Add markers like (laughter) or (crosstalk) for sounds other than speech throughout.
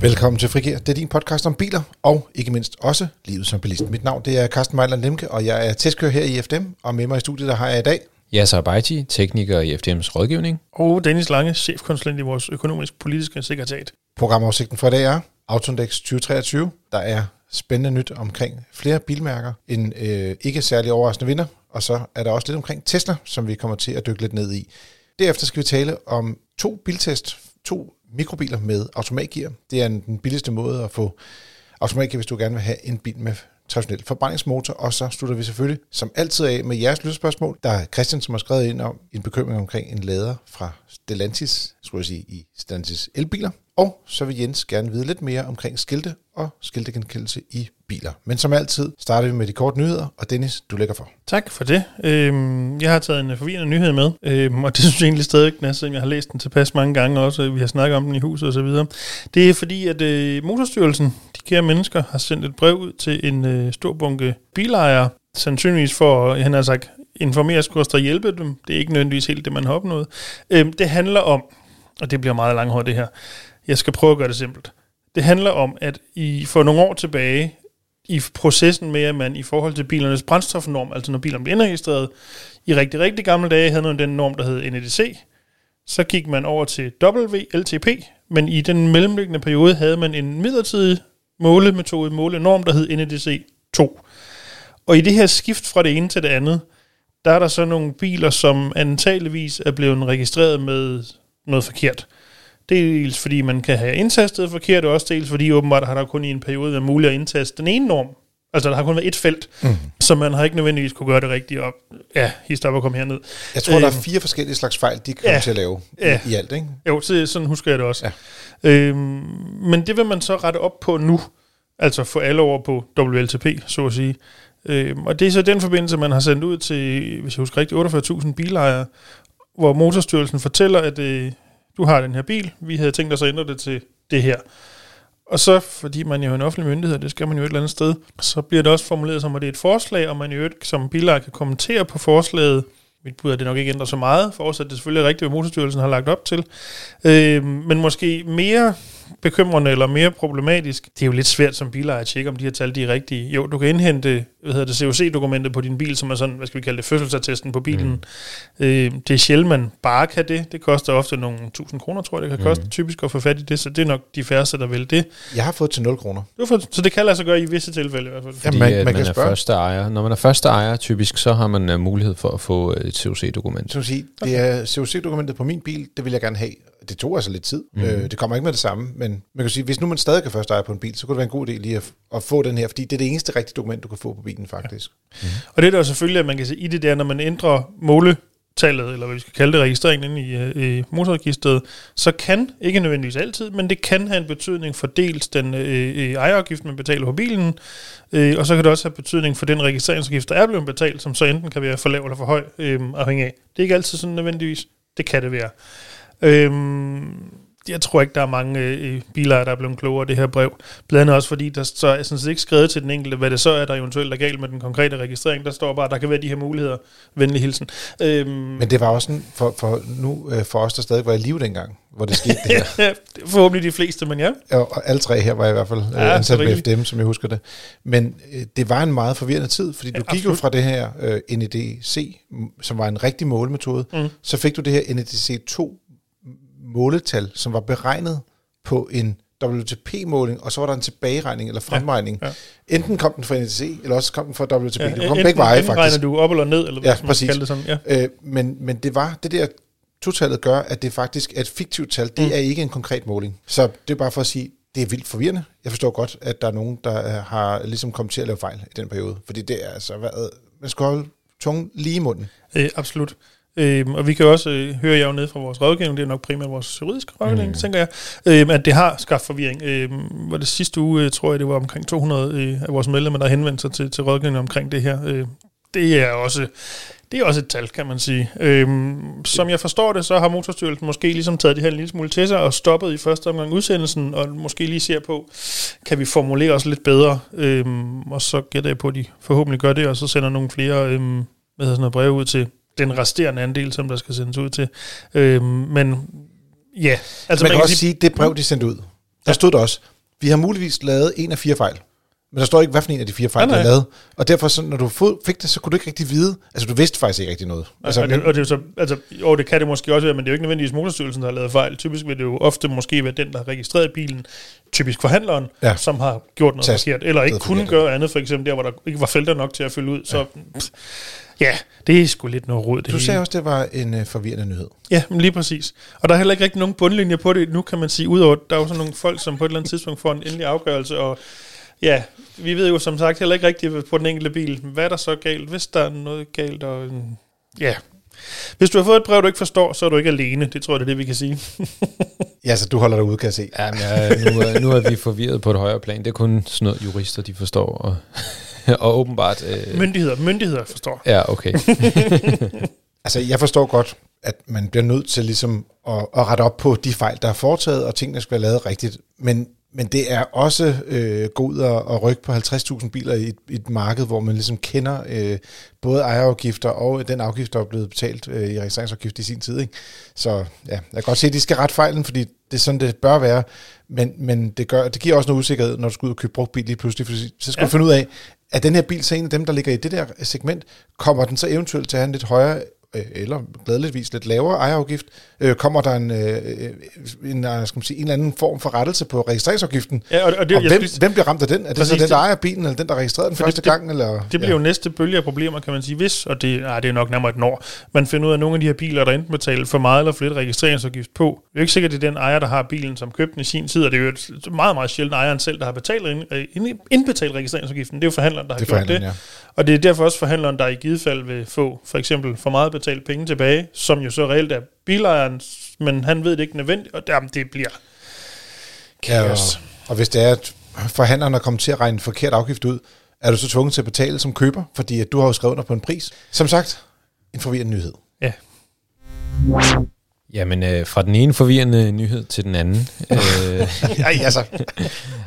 Velkommen til Frigir. Det er din podcast om biler, og ikke mindst også livet som bilist. Mit navn det er Carsten Mejland Lemke, og jeg er testkører her i FDM, og med mig i studiet der har jeg i dag... Yasser Baiti, tekniker i FDM's rådgivning. Og Dennis Lange, chefkonsulent i vores økonomisk-politiske sekretariat. Programoversigten for i dag er Autoindex 2023. Der er spændende nyt omkring flere bilmærker. En øh, ikke særlig overraskende vinder, og så er der også lidt omkring Tesla, som vi kommer til at dykke lidt ned i. Derefter skal vi tale om to biltest, to mikrobiler med automatgear. Det er den billigste måde at få automatgear, hvis du gerne vil have en bil med traditionel forbrændingsmotor. Og så slutter vi selvfølgelig som altid af med jeres lytterspørgsmål. Der er Christian, som har skrevet ind om en bekymring omkring en lader fra Stellantis, skulle jeg sige, i Stellantis elbiler. Og så vil Jens gerne vide lidt mere omkring skilte og skiltegenkendelse i biler. Men som altid starter vi med de korte nyheder, og Dennis, du lægger for. Tak for det. Øhm, jeg har taget en forvirrende nyhed med, øhm, og det synes jeg egentlig stadig ikke, selvom jeg har læst den tilpas mange gange også, vi har snakket om den i huset osv. Det er fordi, at øh, Motorstyrelsen, de kære mennesker, har sendt et brev ud til en øh, stor bunke bilejere, sandsynligvis for, han har sagt, informere os og hjælpe dem. Det er ikke nødvendigvis helt det, man har opnået. Øhm, det handler om, og det bliver meget langhårdt det her, jeg skal prøve at gøre det simpelt. Det handler om, at i for nogle år tilbage, i processen med, at man i forhold til bilernes brændstofnorm, altså når bilerne blev indregistreret, i rigtig, rigtig gamle dage havde man den norm, der hed NEDC. Så gik man over til WLTP, men i den mellemliggende periode havde man en midlertidig målemetode, målenorm, der hed NEDC 2. Og i det her skift fra det ene til det andet, der er der så nogle biler, som antageligvis er blevet registreret med noget forkert. Dels fordi man kan have indtastet forkert, og også dels fordi åbenbart har der kun i en periode været muligt at indtaste den ene norm. Altså der har kun været et felt, mm. så man har ikke nødvendigvis kunne gøre det rigtigt op. Ja, hist op og komme herned. Jeg tror, øhm, der er øhm, fire forskellige slags fejl, de kommer ja, til at lave ja, i, i alt, ikke? Jo, så, sådan husker jeg det også. Ja. Øhm, men det vil man så rette op på nu, altså få alle over på WLTP, så at sige. Øhm, og det er så den forbindelse, man har sendt ud til, hvis jeg husker rigtigt, 48.000 bilejere, hvor Motorstyrelsen fortæller, at øh, du har den her bil, vi havde tænkt os at ændre det til det her. Og så, fordi man jo er en offentlig myndighed, det skal man jo et eller andet sted, så bliver det også formuleret som, at det er et forslag, og man jo som biler kan kommentere på forslaget. Mit bud er, at det nok ikke ændrer så meget, for også at det selvfølgelig er rigtigt, hvad Motorstyrelsen har lagt op til. Øh, men måske mere bekymrende eller mere problematisk. Det er jo lidt svært som bilejer at tjekke, om de her tal de er rigtige. Jo, du kan indhente hvad hedder det, COC-dokumentet på din bil, som er sådan, hvad skal vi kalde det, fødselsattesten på bilen. Mm. Øh, det er sjældent, man bare kan det. Det koster ofte nogle tusind kroner, tror jeg, det kan koste mm. typisk at få fat i det, så det er nok de færreste, der vil det. Jeg har fået til 0 kroner. Du har fået, så det kan lade sig gøre i visse tilfælde i hvert fald. Fordi ja, man, man, man kan er spørge. første ejer. Når man er første ejer, typisk, så har man uh, mulighed for at få et COC-dokument. Så sige, det er COC-dokumentet på min bil, det vil jeg gerne have det tog altså lidt tid. Mm. Øh, det kommer ikke med det samme, men man kan sige, hvis nu man stadig kan først eje på en bil, så kunne det være en god idé lige at, at få den her, fordi det er det eneste rigtige dokument, du kan få på bilen faktisk. Ja. Mm. Og det er der selvfølgelig, at man kan se i det der, når man ændrer måle tallet, eller hvad vi skal kalde det, registreringen i, øh, i motorregistret, så kan, ikke nødvendigvis altid, men det kan have en betydning for dels den øh, øh, ejerafgift, man betaler på bilen, øh, og så kan det også have betydning for den registreringsafgift, der er blevet betalt, som så enten kan være for lav eller for høj, øh, afhængig af. Det er ikke altid sådan nødvendigvis. Det kan det være. Øhm, jeg tror ikke, der er mange øh, biler, der er blevet klogere af det her brev. Blandt andet også fordi, der så er sådan set ikke skrevet til den enkelte, hvad det så er, der eventuelt er galt med den konkrete registrering. Der står bare, at der kan være de her muligheder. Venlig hilsen. Øhm, Men det var også sådan, for, for nu øh, for os, der stadig var i live dengang, hvor det skete det her. (laughs) Forhåbentlig de fleste, men ja. ja. Og alle tre her var i hvert fald ja, øh, ansat med FDM, som jeg husker det. Men øh, det var en meget forvirrende tid, fordi du ja, gik jo fra det her øh, NEDC, som var en rigtig målemetode, mm. så fik du det her NEDC 2 måletal, som var beregnet på en WTP-måling, og så var der en tilbageregning eller fremregning. Ja, ja. Enten kom den fra NTC, eller også kom den fra WTP. Ja, det kom begge veje, faktisk. regner du op eller ned, eller hvad ja, man præcis. det sådan. Ja. Øh, men, men det var det der totallet gør, at det faktisk er et fiktivt tal. Det mm. er ikke en konkret måling. Så det er bare for at sige, det er vildt forvirrende. Jeg forstår godt, at der er nogen, der har ligesom kommet til at lave fejl i den periode. Fordi det er altså været, man skal holde tungen lige i munden. Øh, absolut. Øhm, og vi kan også øh, høre jer jo ned fra vores rådgivning, det er nok primært vores juridiske rådgivning, mm. tænker jeg, øhm, at det har skabt forvirring. Øhm, hvor det sidste uge, øh, tror jeg, det var omkring 200 øh, af vores medlemmer, der henvendte sig til, til rådgivningen omkring det her. Øh, det er også det er også et tal, kan man sige. Øhm, som jeg forstår det, så har Motorstyrelsen måske ligesom taget det her en lille smule til sig og stoppet i første omgang udsendelsen, og måske lige ser på, kan vi formulere os lidt bedre, øhm, og så gætter jeg på, at de forhåbentlig gør det, og så sender nogle flere øhm, hvad hedder sådan noget, breve ud til den resterende andel, som der skal sendes ud til. Øh, men ja, altså man, man kan, også sige, det brev, de sendte ud, Der stod der også, vi har muligvis lavet en af fire fejl. Men der står ikke, hvad for en af de fire fejl, Nej, der er lavet. Og derfor, så, når du fik det, så kunne du ikke rigtig vide. Altså, du vidste faktisk ikke rigtig noget. Altså, og, det, men, og det er jo så, altså, jo, det kan det måske også være, men det er jo ikke nødvendigvis Motorstyrelsen, der har lavet fejl. Typisk vil det jo ofte måske være den, der har registreret bilen, typisk forhandleren, Ja. ja. som har gjort noget Tast- forkert, eller ikke kunne gøre andet, for eksempel der, hvor der ikke var felter nok til at fylde ud. Så pff, ja, det er sgu lidt noget råd. Det du hele. sagde også, det var en uh, forvirrende nyhed. Ja, men lige præcis. Og der er heller ikke rigtig nogen bundlinjer på det. Nu kan man sige, udover, der er jo sådan nogle folk, som på et eller andet tidspunkt får en endelig afgørelse, og ja, vi ved jo som sagt heller ikke rigtigt på den enkelte bil, hvad er der så galt, hvis der er noget galt, og mm, ja. Hvis du har fået et brev, du ikke forstår, så er du ikke alene. Det tror jeg, det er det, vi kan sige. (laughs) Ja, så du holder dig ude, kan jeg se. Ja, men, ja, nu, er- nu er vi forvirret på et højere plan. Det er kun sådan noget, jurister de forstår. Og, (laughs) og åbenbart... Øh, Myndigheder, myndigheder forstår. ja, okay. (laughs) Altså, jeg forstår godt, at man bliver nødt til ligesom at, at rette op på de fejl, der er foretaget, og tingene skal være lavet rigtigt. Men, men det er også øh, gå ud og, og rykke på 50.000 biler i et, et marked, hvor man ligesom kender øh, både ejerafgifter og den afgift, der er blevet betalt øh, i registreringsafgift i sin tid. Ikke? Så ja, jeg kan godt se, at de skal rette fejlen, fordi det er sådan, det bør være. Men, men det, gør, det giver også noget usikkerhed, når du skal ud og købe brugt bil lige pludselig. Fordi så skal ja. Ja. du finde ud af, at den her bil så en af dem, der ligger i det der segment, kommer den så eventuelt til at have en lidt højere øh, eller glædeligvis lidt lavere ejerafgift, øh, kommer der en, øh, en, øh, skal man sige, en eller anden form for rettelse på registreringsafgiften. Ja, og, og det, Og hvem, skulle- hvem bliver ramt af den? Er det Præcis, så den, det- der ejer bilen, eller den, der registrerede den første det- gang? Eller? Det bliver jo næste bølge af problemer, kan man sige, hvis, og det, ah, det er nok nærmere et år, man finder ud af, at nogle af de her biler, der enten betaler for meget eller for lidt registreringsafgift på. Det er jo ikke sikkert, at det er den ejer, der har bilen, som købte den i sin tid, og det er jo et meget, meget sjældent ejeren selv, der har betalt, øh, ind- indbetalt registreringsafgiften. Det er jo forhandleren, der har Det gjort det. ja. Og det er derfor også forhandleren, der i givet fald vil få for eksempel for meget betalt penge tilbage, som jo så reelt er bilejeren, men han ved det ikke nødvendigt, og jamen, det bliver Ja, og, kaos. og hvis det er, at forhandleren er kommet til at regne en forkert afgift ud, er du så tvunget til at betale som køber, fordi at du har jo skrevet under på en pris. Som sagt, en forvirrende nyhed. Ja. Jamen, øh, fra den ene forvirrende nyhed til den anden. (laughs) øh, ja, altså.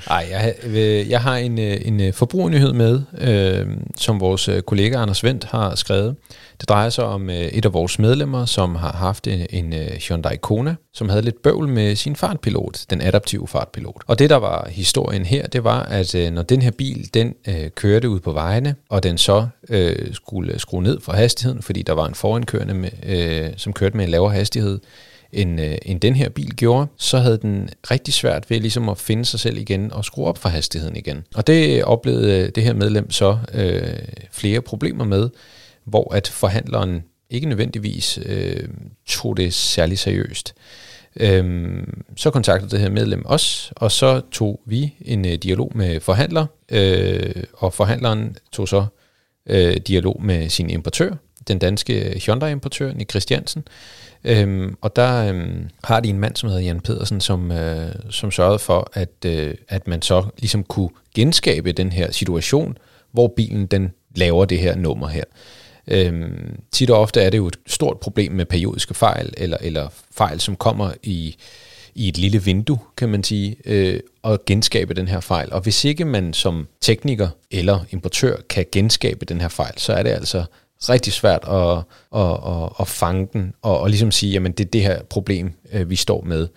Ej, jeg, øh, jeg har en, øh, en forbrugernyhed med, øh, som vores kollega Anders Vendt har skrevet. Det drejer sig om øh, et af vores medlemmer, som har haft en, en øh, Hyundai Kona, som havde lidt bøvl med sin fartpilot, den adaptive fartpilot. Og det, der var historien her, det var, at øh, når den her bil, den øh, kørte ud på vejene, og den så øh, skulle skrue ned for hastigheden, fordi der var en forankørende, med, øh, som kørte med en lavere hastighed, end, øh, end den her bil gjorde, så havde den rigtig svært ved ligesom at finde sig selv igen og skrue op for hastigheden igen. Og det oplevede øh, det her medlem så øh, flere problemer med, hvor at forhandleren ikke nødvendigvis øh, tog det særlig seriøst. Øhm, så kontaktede det her medlem os, og så tog vi en øh, dialog med forhandler, øh, og forhandleren tog så øh, dialog med sin importør, den danske Hyundai-importør, Nick Christiansen. Øhm, og der øhm, har de en mand, som hedder Jan Pedersen, som, øh, som sørgede for, at, øh, at man så ligesom kunne genskabe den her situation, hvor bilen den laver det her nummer her. Øhm, tit og ofte er det jo et stort problem med periodiske fejl, eller, eller fejl, som kommer i, i et lille vindue, kan man sige, øh, og genskabe den her fejl. Og hvis ikke man som tekniker eller importør kan genskabe den her fejl, så er det altså rigtig svært at, at, at, at fange den, og, og ligesom sige, jamen det er det her problem, øh, vi står med.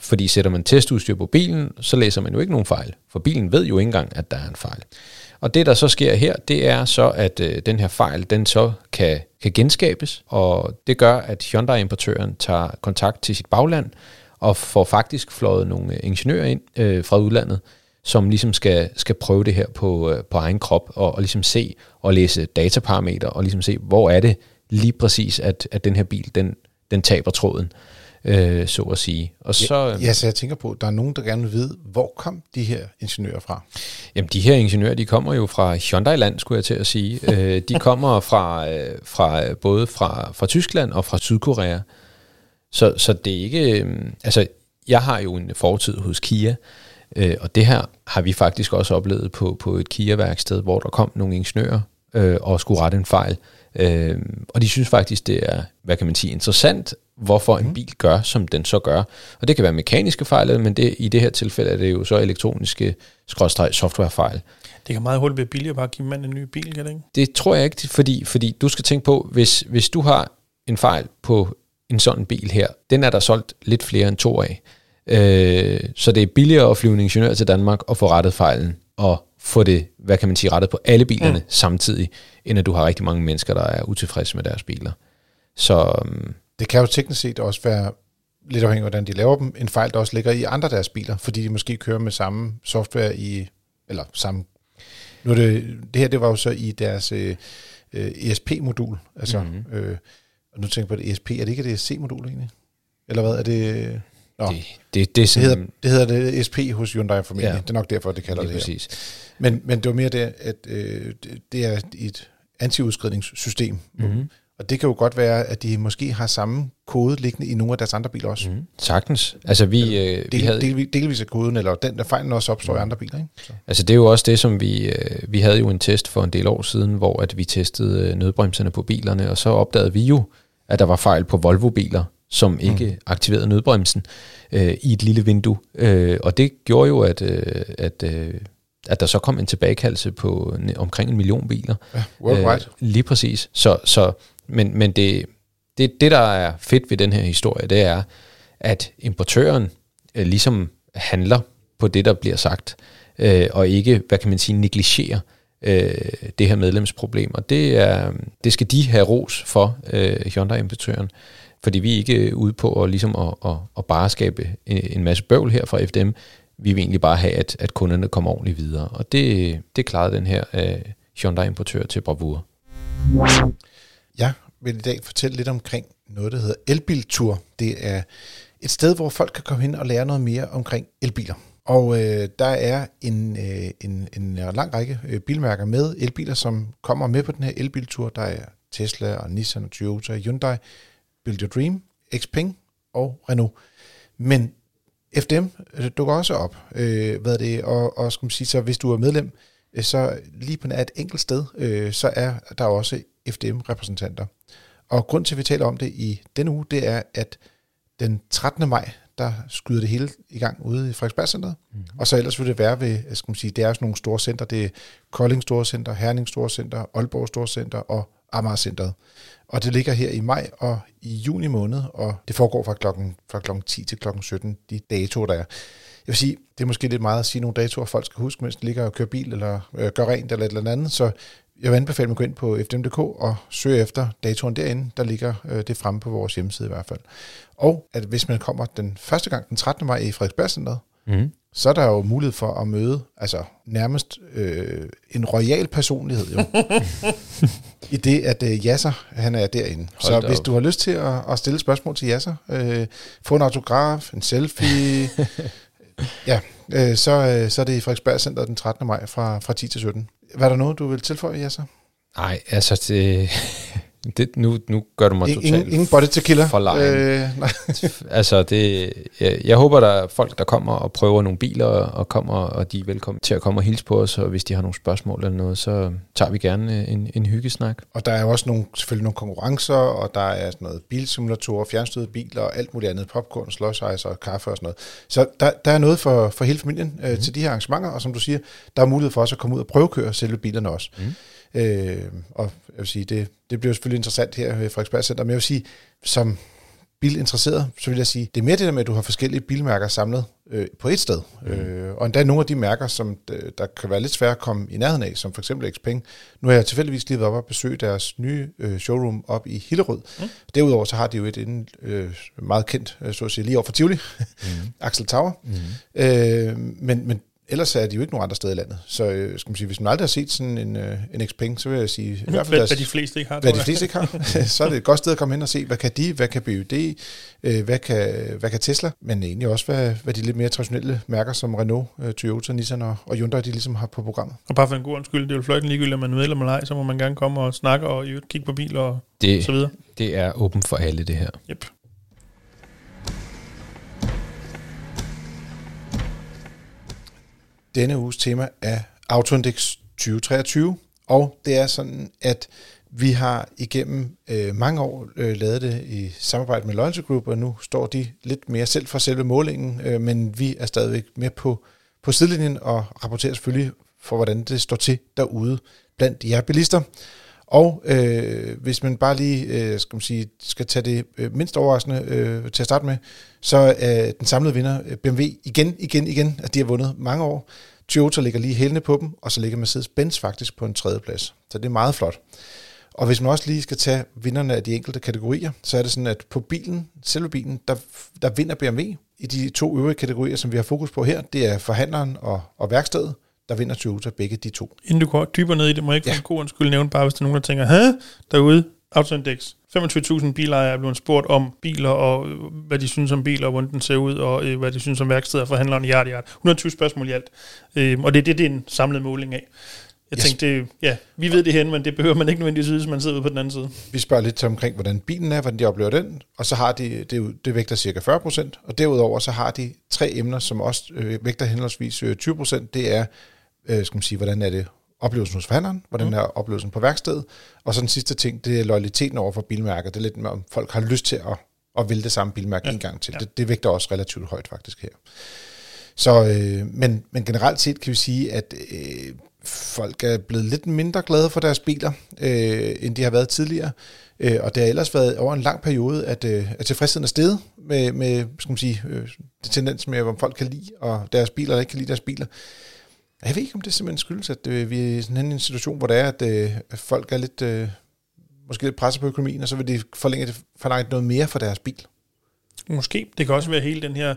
Fordi sætter man testudstyr på bilen, så læser man jo ikke nogen fejl, for bilen ved jo ikke engang, at der er en fejl. Og det, der så sker her, det er så, at øh, den her fejl, den så kan, kan genskabes, og det gør, at Hyundai-importøren tager kontakt til sit bagland, og får faktisk fløjet nogle ingeniører ind øh, fra udlandet, som ligesom skal, skal prøve det her på, øh, på egen krop, og, og ligesom se og læse dataparametre, og ligesom se, hvor er det lige præcis, at, at den her bil, den, den taber tråden, øh, så at sige. Og så, Ja, så jeg tænker på, at der er nogen, der gerne vil vide, hvor kom de her ingeniører fra? Jamen, de her ingeniører, de kommer jo fra Hyundai-land, skulle jeg til at sige. (laughs) Øh, de kommer fra, øh, fra øh, både fra, fra Tyskland og fra Sydkorea. Så, så det er ikke... Øh, altså, jeg har jo en fortid hos Kia, øh, og det her har vi faktisk også oplevet på, på et Kia-værksted, hvor der kom nogle ingeniører øh, og skulle rette en fejl. Øh, og de synes faktisk, det er, hvad kan man sige, interessant, hvorfor en bil gør, som den så gør. Og det kan være mekaniske fejl, men det, i det her tilfælde er det jo så elektroniske skråstreg softwarefejl. Det kan meget hurtigt være billigere bare at give manden en ny bil, kan det ikke? Det tror jeg ikke, fordi, fordi du skal tænke på, hvis, hvis du har en fejl på en sådan bil her, den er der solgt lidt flere end to af. Øh, så det er billigere at flyve en ingeniør til Danmark og få rettet fejlen, og få det, hvad kan man sige, rettet på alle bilerne mm. samtidig, end at du har rigtig mange mennesker, der er utilfredse med deres biler. Så um, Det kan jo teknisk set også være lidt afhængigt af, hvordan de laver dem, en fejl, der også ligger i andre deres biler, fordi de måske kører med samme software i, eller samme, nu er det, det her, det var jo så i deres øh, øh, ESP-modul, altså, Mhm. mm-hmm. øh, og nu tænker jeg på det ESP, er det ikke det ESC-modul egentlig? Eller hvad er det? Nå, det, det, det, det det, sådan, hedder, det hedder det ESP hos Hyundai formentlig, Ja. det er nok derfor, det kalder det her. præcis. Men, men det var mere det, at øh, det- det er et antiudskridningssystem, Mm-hmm. og det kan jo godt være, at de måske har samme kode liggende i nogle af deres andre biler også. Mm. Mm. Sagtens. Altså vi, øh, vi Del, havde, del, delvis af koden, eller den der fejlen også opstår i andre biler. Ikke? Så. Altså det er jo også det, som vi, øh, vi havde jo en test for en del år siden, hvor at vi testede øh, nødbremserne på bilerne, og så opdagede vi jo, at der var fejl på Volvo-biler, som ikke mm. aktiverede nødbremsen øh, i et lille vindue. Øh, og det gjorde jo, at, øh, at, øh, at der så kom en tilbagekaldelse på omkring en million biler. Ja, worldwide. Øh. lige præcis. Så, så, men men det, det, det, der er fedt ved den her historie, det er, at importøren øh, ligesom handler på det, der bliver sagt, øh, og ikke, hvad kan man sige, negligerer øh, det her medlemsproblem. Og det, er, det skal de have ros for, øh, Hyundai-importøren, fordi vi er ikke øh, ude på at, ligesom at, at, at bare skabe en, masse bøvl her fra FDM. Vi vil egentlig bare have, at, at kunderne kommer ordentligt videre. Og det, det klarede den her øh, Hyundai-importør til bravur. Jeg vil i dag fortælle lidt omkring noget, der hedder Elbiltur. Det er et sted, hvor folk kan komme hen og lære noget mere omkring elbiler. Og øh, der er en, øh, en, en lang række øh, bilmærker med elbiler, som kommer med på den her elbiltur. Der er Tesla og Nissan og Toyota, Hyundai, Build Your Dream, Xpeng og Renault. Men FDM øh, dukker også op, øh, hvad det, og, og skal man sige, så hvis du er medlem, øh, så lige på et enkelt sted, øh, så er der også FDM-repræsentanter. Og grund til, at vi taler om det i denne uge, det er, at den 13. maj, der skyder det hele i gang ude i Frederiksberg mm. Og så ellers vil det være ved, øh, skal man sige, det er sådan nogle store center, det er Kolding Store Center, Herning Store Center, Aalborg Store Center og Amager Centeret. Og det ligger her i maj og i juni måned, og det foregår fra klokken, fra klokken 10 til klokken 17, de datoer, der er. Jeg vil sige, det er måske lidt meget at sige nogle datoer, folk skal huske, mens de ligger og kører bil, eller øh, gør rent, eller et eller andet. Så jeg vil anbefale, at man går ind på fdm.dk og søger efter datoren derinde. Der ligger øh, det fremme på vores hjemmeside i hvert fald. Og at hvis man kommer den første gang den 13. maj i Frederiksberg Centeret, Mm så er der jo mulighed for at møde altså nærmest øh, en royal personlighed jo. (laughs) I det, at øh, Yasser, han er derinde. Hold så hvis op. du har lyst til at, at stille spørgsmål til Yasser, øh, få en autograf, en selfie, (laughs) ja, øh, så, øh, så er det i Frederiksberg Center den 13. maj fra, fra 10 til 17. Var der noget, du vil tilføje, Yasser? Nej, altså, det, det, nu, nu gør du mig Ingen, totalt ingen body tequila? for. Øh, nej. (laughs) altså, det, jeg, jeg håber, der er folk, der kommer og prøver nogle biler, og kommer, og de er velkommen til at komme og hilse på os, og hvis de har nogle spørgsmål eller noget, så tager vi gerne en, en hyggesnak. Og der er jo også nogle, selvfølgelig nogle konkurrencer, og der er sådan noget bilsimulatorer, fjernstødede biler og alt muligt andet, popcorn, slush ice og kaffe og sådan noget. Så der, der er noget for, for hele familien øh, mm. til de her arrangementer, og som du siger, der er mulighed for os at komme ud og prøvekøre selve bilerne også. Mm. Øh, og jeg vil sige, det, det bliver selvfølgelig interessant her i Frederiksberg Center, men jeg vil sige, som bilinteresseret, så vil jeg sige, det er mere det der med, at du har forskellige bilmærker samlet øh, på et sted. Mm. Øh, og endda nogle af de mærker, som der kan være lidt svært at komme i nærheden af, som for eksempel Xpeng. Nu har jeg tilfældigvis lige været op og besøge deres nye øh, showroom op i Hillerød. Mm. Derudover så har de jo et inden, øh, meget kendt, øh, så at sige, lige over for Tivoli, mm. (laughs) Axel Tower. Mm. Øh, men, men ellers er de jo ikke nogen andre steder i landet. Så øh, skal man sige, hvis man aldrig har set sådan en, øh, en Xpeng, så vil jeg sige, i hvert fald Hvad, deres, hvad de fleste ikke har. hvad de fleste ikke har, (laughs) (laughs) så er det et godt sted at komme hen og se, hvad kan de, hvad kan BYD, øh, hvad kan, hvad kan Tesla, men egentlig også, hvad, hvad de lidt mere traditionelle mærker som Renault, øh, Toyota, Nissan og, og Hyundai, de ligesom har på programmet. Og bare for en god undskyld, det er jo fløjten ligegyldigt, om man er med eller man ej, så må man gerne komme og snakke og kigge på biler og Det, så videre. det er åbent for alle, det her. Yep. Denne uges tema er Autoindex 2023, og det er sådan, at vi har igennem øh, mange år øh, lavet det i samarbejde med Loyalty Group, og nu står de lidt mere selv for selve målingen, øh, men vi er stadigvæk med på, på sidelinjen og rapporterer selvfølgelig for, hvordan det står til derude blandt jer bilister. Og øh, hvis man bare lige øh, skal, man sige, skal tage det øh, mindst overraskende øh, til at starte med, så er den samlede vinder øh, BMW igen, igen, igen, at de har vundet mange år. Toyota ligger lige hælende på dem, og så ligger Mercedes-Benz faktisk på en tredje plads. Så det er meget flot. Og hvis man også lige skal tage vinderne af de enkelte kategorier, så er det sådan, at på bilen, selve bilen, der, der vinder BMW i de to øvrige kategorier, som vi har fokus på her. Det er forhandleren og, og værkstedet, der vinder Toyota begge de to. Inden du går dybere ned i det, må jeg ikke ja. for god undskyld nævne, bare hvis der er nogen, der tænker, Hæ? derude, Autoindex, 25.000 bilejere er blevet spurgt om biler, og øh, hvad de synes om biler, og hvordan den ser ud, og øh, hvad de synes om værksteder for handleren i hjert, 120 spørgsmål i alt. Øh, og det er det, det er en samlet måling af. Jeg yes. tænkte, det, ja, vi ved det hen, men det behøver man ikke nødvendigvis vide, hvis man sidder ude på den anden side. Vi spørger lidt til omkring, hvordan bilen er, hvordan de oplever den, og så har de, det, det vægter cirka 40 procent, og derudover så har de tre emner, som også øh, vægter henholdsvis 20 øh, procent. Det er, øh, skal man sige, hvordan er det oplevelsen hos forhandleren, hvordan mm. er oplevelsen på værkstedet, og så den sidste ting, det er loyaliteten over for bilmærker. Det er lidt med, om folk har lyst til at, at vælge det samme bilmærke ja. en gang til. Ja. Det, det vægter også relativt højt faktisk her. Så, øh, men, men generelt set kan vi sige, at øh, folk er blevet lidt mindre glade for deres biler, øh, end de har været tidligere. Øh, og det har ellers været over en lang periode, at, øh, at tilfredsheden er steget med, med skal man sige, øh, det tendens med, om folk kan lide og deres biler, eller ikke kan lide deres biler. Jeg ved ikke, om det simpelthen skyldes, at øh, vi er sådan en situation, hvor det er, at, øh, at folk er lidt, øh, måske lidt presset på økonomien, og så vil de forlænge det, forlænge noget mere for deres bil. Måske. Det kan også være hele den her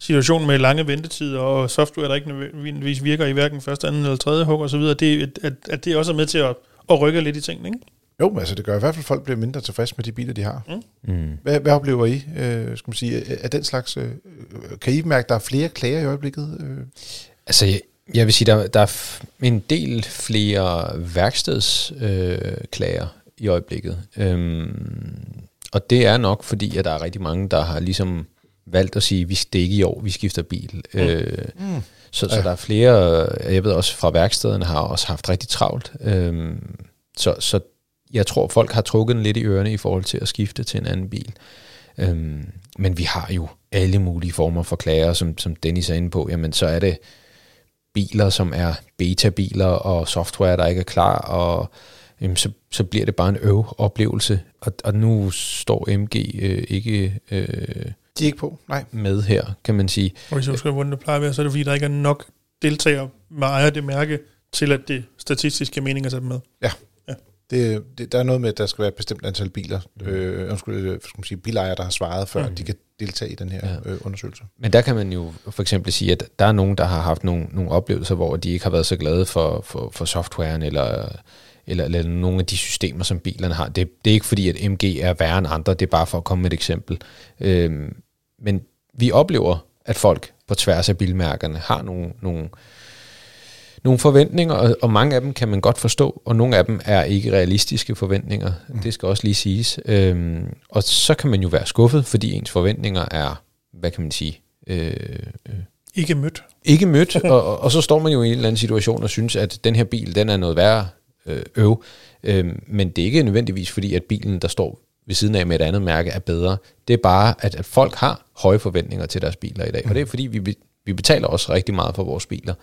situation med lange ventetider og software, der ikke nødvendigvis virker i hverken første, anden eller tredje hug og så videre. Det, at, at det også er med til at, at rykke lidt i tingene, ikke? Jo, altså det gør i hvert fald, at folk bliver mindre tilfredse med de biler, de har. Mm. mm. Hvad, hvad oplever I, øh, skal man sige, af den slags? Øh, kan I mærke, at der er flere klager i øjeblikket? Øh? Altså, jeg, vil sige, der, der er en del flere værkstedsklager øh, i øjeblikket. Øhm, og det er nok fordi, at der er rigtig mange, der har ligesom valgt at sige, vi det ikke i år, vi skifter bil. Mm. Øh, mm. Så, så ja. der er flere, jeg ved også fra værkstederne har også haft rigtig travlt. Øh, så, så jeg tror, folk har trukket lidt i ørerne i forhold til at skifte til en anden bil. Øh, men vi har jo alle mulige former for klager, som, som Dennis er inde på. Jamen, så er det biler, som er beta-biler, og software, der ikke er klar, og jamen, så, så bliver det bare en øv-oplevelse. Og, og nu står MG øh, ikke... Øh, de er ikke på, nej. Med her, kan man sige. Og hvis jeg husker, hvordan det plejer at være, så er det fordi, der ikke er nok deltagere med ejer det mærke, til at det statistiske mening er sat med. Ja. Det, det, der er noget med, at der skal være et bestemt antal biler, øh, undskyld, øh, skal man sige, bilejere, der har svaret, før mm. de kan deltage i den her ja. øh, undersøgelse. Men der kan man jo for eksempel sige, at der er nogen, der har haft nogle, nogle oplevelser, hvor de ikke har været så glade for, for, for softwaren, eller eller, eller nogle af de systemer, som bilerne har. Det, det er ikke fordi, at MG er værre end andre, det er bare for at komme med et eksempel. Øhm, men vi oplever, at folk på tværs af bilmærkerne har nogle, nogle, nogle forventninger, og, og mange af dem kan man godt forstå, og nogle af dem er ikke realistiske forventninger. Mm. Det skal også lige siges. Øhm, og så kan man jo være skuffet, fordi ens forventninger er, hvad kan man sige... Øh, øh, ikke mødt. Ikke mødt, (laughs) og, og, og så står man jo i en eller anden situation og synes, at den her bil, den er noget værre øh, øv. Øh, men det er ikke nødvendigvis fordi, at bilen, der står ved siden af med et andet mærke, er bedre. Det er bare, at, at folk har høje forventninger til deres biler i dag. Mm. Og det er fordi, vi, vi betaler også rigtig meget for vores biler.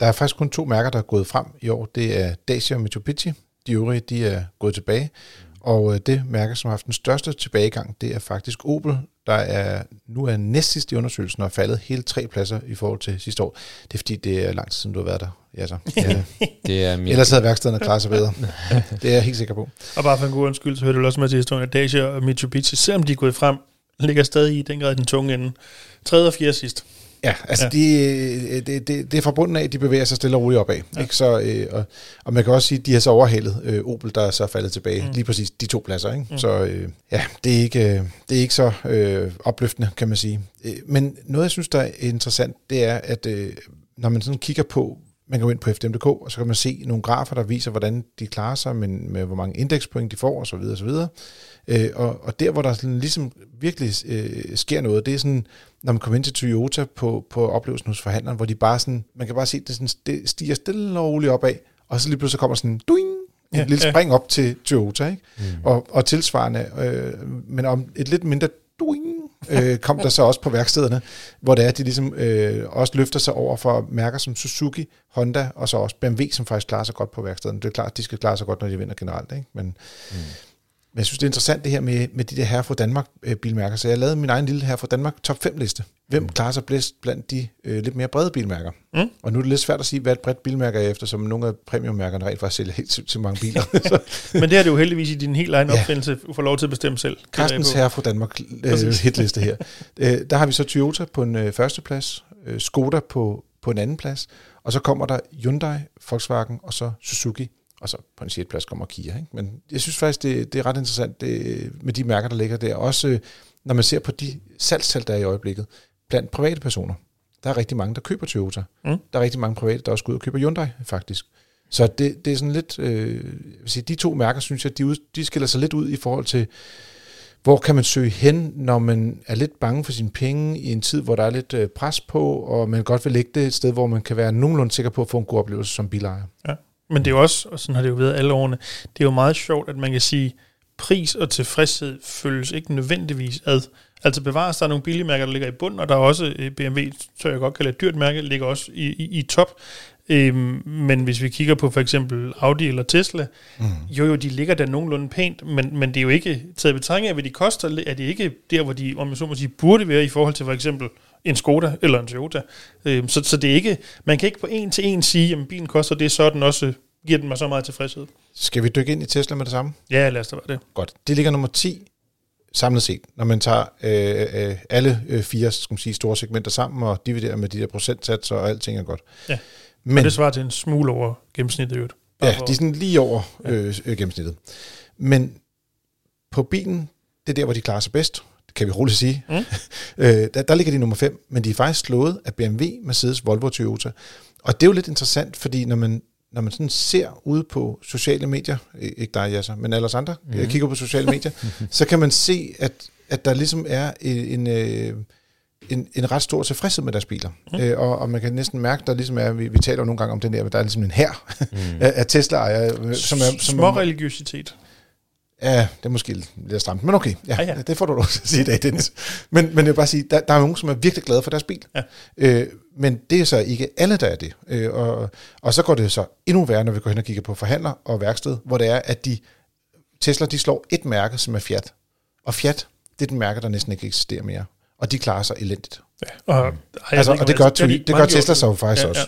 Der er faktisk kun to mærker, der er gået frem i år. Det er Dacia og Mitsubishi. De øvrige, de er gået tilbage. Og øh, det mærke, som har haft den største tilbagegang, det er faktisk Opel, der er nu er næst sidst i undersøgelsen og faldet hele tre pladser i forhold til sidste år. Det er fordi, det er lang tid siden, du har været der. Ja, så. Ja. (laughs) det er min... Ellers havde værkstederne klaret sig bedre. (laughs) det er jeg helt sikker på. Og bare for en god undskyld, så hørte du også med til historien, at Dacia og Mitsubishi, selvom de er gået frem, ligger stadig i den grad den tunge ende. Tredje og fjerde sidst. Ja, altså ja. De, det, det, det er fra bunden af, at de bevæger sig stille og roligt opad. Ja. Ikke? Så, øh, og, og man kan også sige, at de har så overhalet øh, Opel, der er så faldet tilbage. Mm. Lige præcis de to pladser. Ikke? Mm. Så øh, ja, det er ikke, øh, det er ikke så øh, opløftende, kan man sige. Øh, men noget, jeg synes, der er interessant, det er, at øh, når man sådan kigger på, man kan gå ind på FDM.dk, og så kan man se nogle grafer, der viser, hvordan de klarer sig, men med hvor mange indekspoint de får, osv. osv. Øh, og, og der, hvor der sådan ligesom virkelig øh, sker noget, det er sådan, når man kommer ind til Toyota på, på oplevelsen hos forhandleren, hvor de bare sådan, man kan bare se, at det sådan stiger stille og roligt opad, og så lige pludselig kommer sådan, duing, en ja, lille spring ja. op til Toyota, ikke? Mm. Og, og tilsvarende, øh, men om et lidt mindre duing, øh, kom der så også på værkstederne, hvor det er, at de ligesom øh, også løfter sig over for mærker som Suzuki, Honda og så også BMW, som faktisk klarer sig godt på værkstederne. Det er klart, at de skal klare sig godt, når de vinder generelt. Ikke? Men, mm. Men jeg synes, det er interessant det her med, med de der her fra Danmark øh, bilmærker. Så jeg lavede min egen lille her fra Danmark top 5 liste. Hvem klarer sig bedst blandt de øh, lidt mere brede bilmærker? Mm. Og nu er det lidt svært at sige, hvad et bredt bilmærke er efter, som nogle af premiummærkerne rent faktisk sælger helt til mange biler. (laughs) Men det er det jo heldigvis i din helt egen Ja. opfindelse, du får lov til at bestemme selv. Carstens herre fra Danmark øh, (laughs) hitliste her. øh, der har vi så Toyota på en øh, første plads, øh, Skoda på, på en anden plads, og så kommer der Hyundai, Volkswagen og så Suzuki, og så på en plads kommer Kia. Ikke? Men jeg synes faktisk, det, det er ret interessant det, med de mærker, der ligger der. Også når man ser på de salgstal, der er i øjeblikket, blandt private personer. Der er rigtig mange, der køber Toyota. Mm. Der er rigtig mange private, der også går ud og køber Hyundai, faktisk. Så det, det er sådan lidt, øh, jeg vil sige, de to mærker, synes jeg, de, ud, de skiller sig lidt ud i forhold til, hvor kan man søge hen, når man er lidt bange for sine penge i en tid, hvor der er lidt øh, pres på, og man godt vil lægge det et sted, hvor man kan være nogenlunde sikker på at få en god oplevelse som bilejer. Men det er jo også, og sådan har det jo været alle årene, det er jo meget sjovt, at man kan sige, pris og tilfredshed følges ikke nødvendigvis ad. Altså bevares, der er nogle billige mærker, der ligger i bund, og der er også øh, BMW, så jeg godt kalde et dyrt mærke, ligger også i, i, i top. Øhm, men hvis vi kigger på for eksempel Audi eller Tesla, mm. jo jo, de ligger der nogenlunde pænt, men, men det er jo ikke, taget i betragtning af, hvad de koster, er det ikke der, hvor de, om jeg så må sige, burde være i forhold til for eksempel en Skoda eller en Toyota. Øhm, så, så det er ikke, man kan ikke på en til en sige, at bilen koster det, så er den også, giver den mig så meget tilfredshed. Skal vi dykke ind i Tesla med det samme? Ja, lad os da være det. Godt. Det ligger nummer 10 samlet set, når man tager øh, øh, alle øh, fire skal man sige, store segmenter sammen og dividerer med de der procentsatser, og alting er godt. Ja. Men, Men det svarer til en smule over gennemsnittet. øvrigt. Ja, for- de er sådan lige over øh, øh, gennemsnittet. Men på bilen, det er der, hvor de klarer sig bedst, kan vi roligt sige. Mm. (laughs) øh, der, der ligger de nummer 5, men de er faktisk slået af BMW, Mercedes, Volvo og Toyota. Og det er jo lidt interessant, fordi når man, når man sådan ser ude på sociale medier, ikke dig, Jasser, men alle os andre, mm. jeg kigger på sociale medier, (laughs) så kan man se, at, at der ligesom er en, øh, en, en ret stor tilfredshed med deres biler. Mm. Øh, og, og man kan næsten mærke, der ligesom er, vi, vi taler jo nogle gange om den der, der er ligesom en her mm. (laughs) af, Tesla-ejere, øh, som er... Som Små er, religiøsitet. Ja, det er måske lidt stramt, men okay. Ja, Ja, ja. det får du lov til at sige i dag, Dennis. men, men jeg vil bare sige, der, der er nogen, som er virkelig glade for deres bil. Ja. Øh, men det er så ikke alle, der er det. Øh, og, og så går det så endnu værre, når vi går hen og kigger på forhandler og værksted, hvor det er, at de, Tesla de slår et mærke, som er Fiat. Og Fiat, det er den mærke, der næsten ikke eksisterer mere. Og de klarer sig elendigt. Ja. Og, jeg Altså, og det gør, altså, Toy- de det gør Tesla så jo faktisk Ja, også. ja.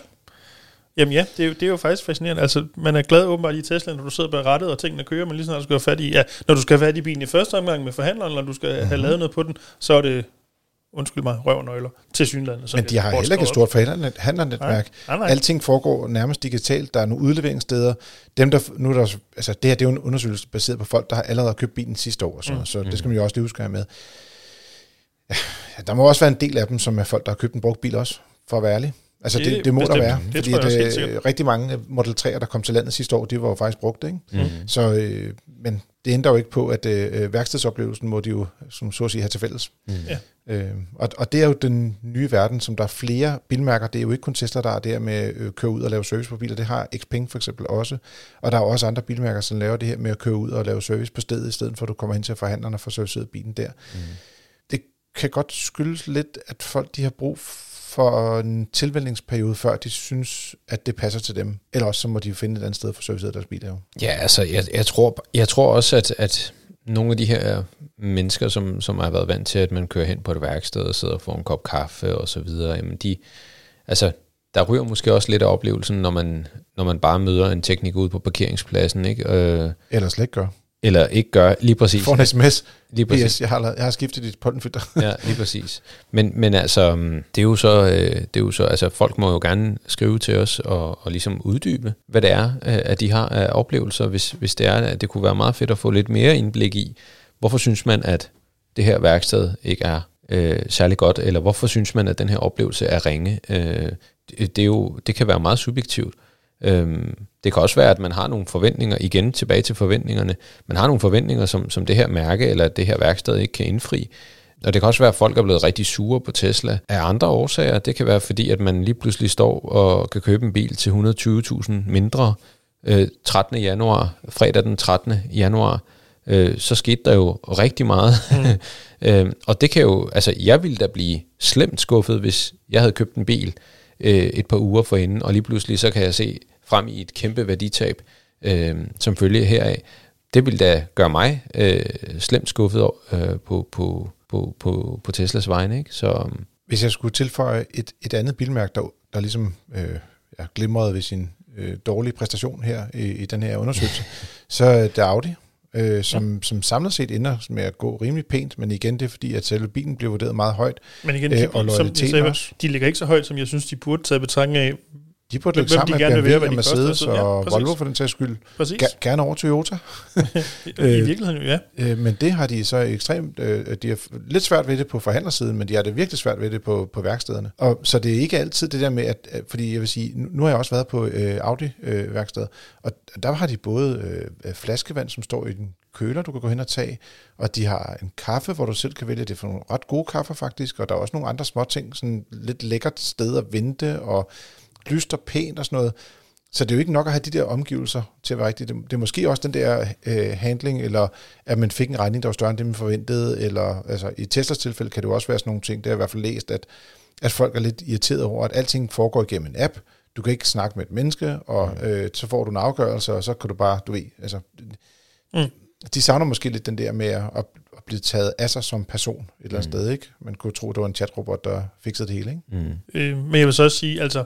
Jamen ja, det er, jo, det er jo faktisk fascinerende. Altså, man er glad åbenbart i Tesla, når du sidder bag rattet, og tingene kører, men lige snart du skal have fat i, ja, når du skal have fat i bilen i første omgang med forhandleren, eller du skal Mhm. mm-hmm. have lavet noget på den, så er det, undskyld mig, røvnøgler til synlandet. Men de har heller ikke et stort forhandlernet- handlernetværk. Nej, nej. Alting foregår nærmest digitalt. Der er nogle udleveringssteder. Dem, der, nu er der, altså det her det er jo en undersøgelse baseret på folk, der har allerede købt bilen sidste år. Og sådan, mm. Så det skal man jo også lige huske med. Ja, der må også være en del af dem, som er folk, der har købt en brugt bil også, for at være ærlig. Altså det, Det- det, det må bestemt. der være. Det fordi tror jeg også helt at, øh, rigtig mange Model 3'er, der kom til landet sidste år, de var jo faktisk brugt. Ikke? Mm. Så, øh, men det ændrer jo ikke på, at øh, værkstedsoplevelsen må de jo, som så at sige, have til fælles. Mm. Ja. Øh, og, og det er jo den nye verden, som der er flere bilmærker. Det er jo ikke kun Tesla, der er der med at øh, køre ud og lave service på biler. Det har Xpeng for eksempel også. Og der er også andre bilmærker, som laver det her med at køre ud og lave service på stedet, i stedet for at du kommer hen til forhandlerne og får serviceret bilen der. Mm. Det kan godt skyldes lidt, at folk de har brug for en tilvældningsperiode, før de synes, at det passer til dem. Eller også så må de jo finde et andet sted få serviceret deres biler. Jo. Ja, altså, jeg, jeg, tror, jeg tror også, at, at nogle af de her mennesker, som, som har været vant til, at man kører hen på et værksted og sidder og får en kop kaffe og så videre, jamen de, altså, der ryger måske også lidt af oplevelsen, når man, når man bare møder en tekniker ude på parkeringspladsen, ikke? Øh, Eller slet ikke gør. Eller ikke gør lige præcis. Får en sms. Lige præcis. PS, jeg har, jeg har skiftet dit pollenfilter. (laughs) ja, lige præcis. Men, men altså, mm, det er jo så, øh, det er jo så, altså folk må jo gerne skrive til os og, og ligesom uddybe, hvad det er, øh, at de har af oplevelser, hvis, hvis det er, at det kunne være meget fedt at få lidt mere indblik i, hvorfor synes man, at det her værksted ikke er øh, særlig godt, eller hvorfor synes man, at den her oplevelse er ringe. Øh, det, det, er jo, det kan være meget subjektivt. Øhm, det kan også være, at man har nogle forventninger, igen tilbage til forventningerne, man har nogle forventninger, som, som det her mærke eller det her værksted ikke kan indfri. Og det kan også være, at folk er blevet rigtig sure på Tesla af andre årsager. Det kan være fordi, at man lige pludselig står og kan købe en bil til 120.000 mindre øh, 13. januar, fredag den 13. januar, øh, så skete der jo rigtig meget. Mm. (laughs) øh, og det kan jo, altså jeg ville da blive slemt skuffet, hvis jeg havde købt en bil øh, et par uger forinden, og lige pludselig så kan jeg se frem i et kæmpe værditab, øh, som følge heraf. Det ville da gøre mig øh, slemt skuffet øh, på, på, på, på, på Teslas vegne. Ikke? Så, Hvis jeg skulle tilføje et, et andet bilmærke, der, der ligesom øh, ja, glimrede ved sin øh, dårlige præstation her i, i den her undersøgelse, (laughs) så er det Audi, øh, som, ja. som samlet set ender med at gå rimelig pænt, men igen det er fordi, at selve bilen bliver vurderet meget højt, Men igen, øh, de, og som jeg sagde, også. de ligger ikke så højt, som jeg synes, de burde tage betragtning af. De burde ligge sammen de med gerne vil BMW og Mercedes ja, og præcis. Volvo for den sags skyld. Præcis. Ger- gerne over Toyota. (laughs) I Øh, virkeligheden jo, ja. Øh, men det har de så ekstremt, øh, de har lidt svært ved det på forhandlersiden, men de har det virkelig svært ved det på, på værkstederne. Og så det er ikke altid det der med, at, fordi jeg vil sige, nu, har jeg også været på øh, Audi-værkstedet, og der har de både øh, flaskevand, som står i den køler, du kan gå hen og tage, og de har en kaffe, hvor du selv kan vælge det for nogle ret gode kaffe faktisk, og der er også nogle andre små ting, sådan lidt lækkert sted at vente, og lyst og pænt og sådan noget. Så det er jo ikke nok at have de der omgivelser til at være rigtigt. Det, det er måske også den der øh, handling, eller at man fik en regning, der var større end det, man forventede, eller altså, i Teslas tilfælde kan det jo også være sådan nogle ting, det har jeg i hvert fald læst, at, at folk er lidt irriteret over, at alting foregår igennem en app, du kan ikke snakke med et menneske, og øh, så får du en afgørelse, og så kan du bare, du ved, altså, Mm. De savner måske lidt den der med at, at blive taget af sig som person et eller andet Mm. sted, ikke? Man kunne tro, det var en chatrobot, der fikset det hele, ikke? mm. Øh, men jeg vil så også sige, altså,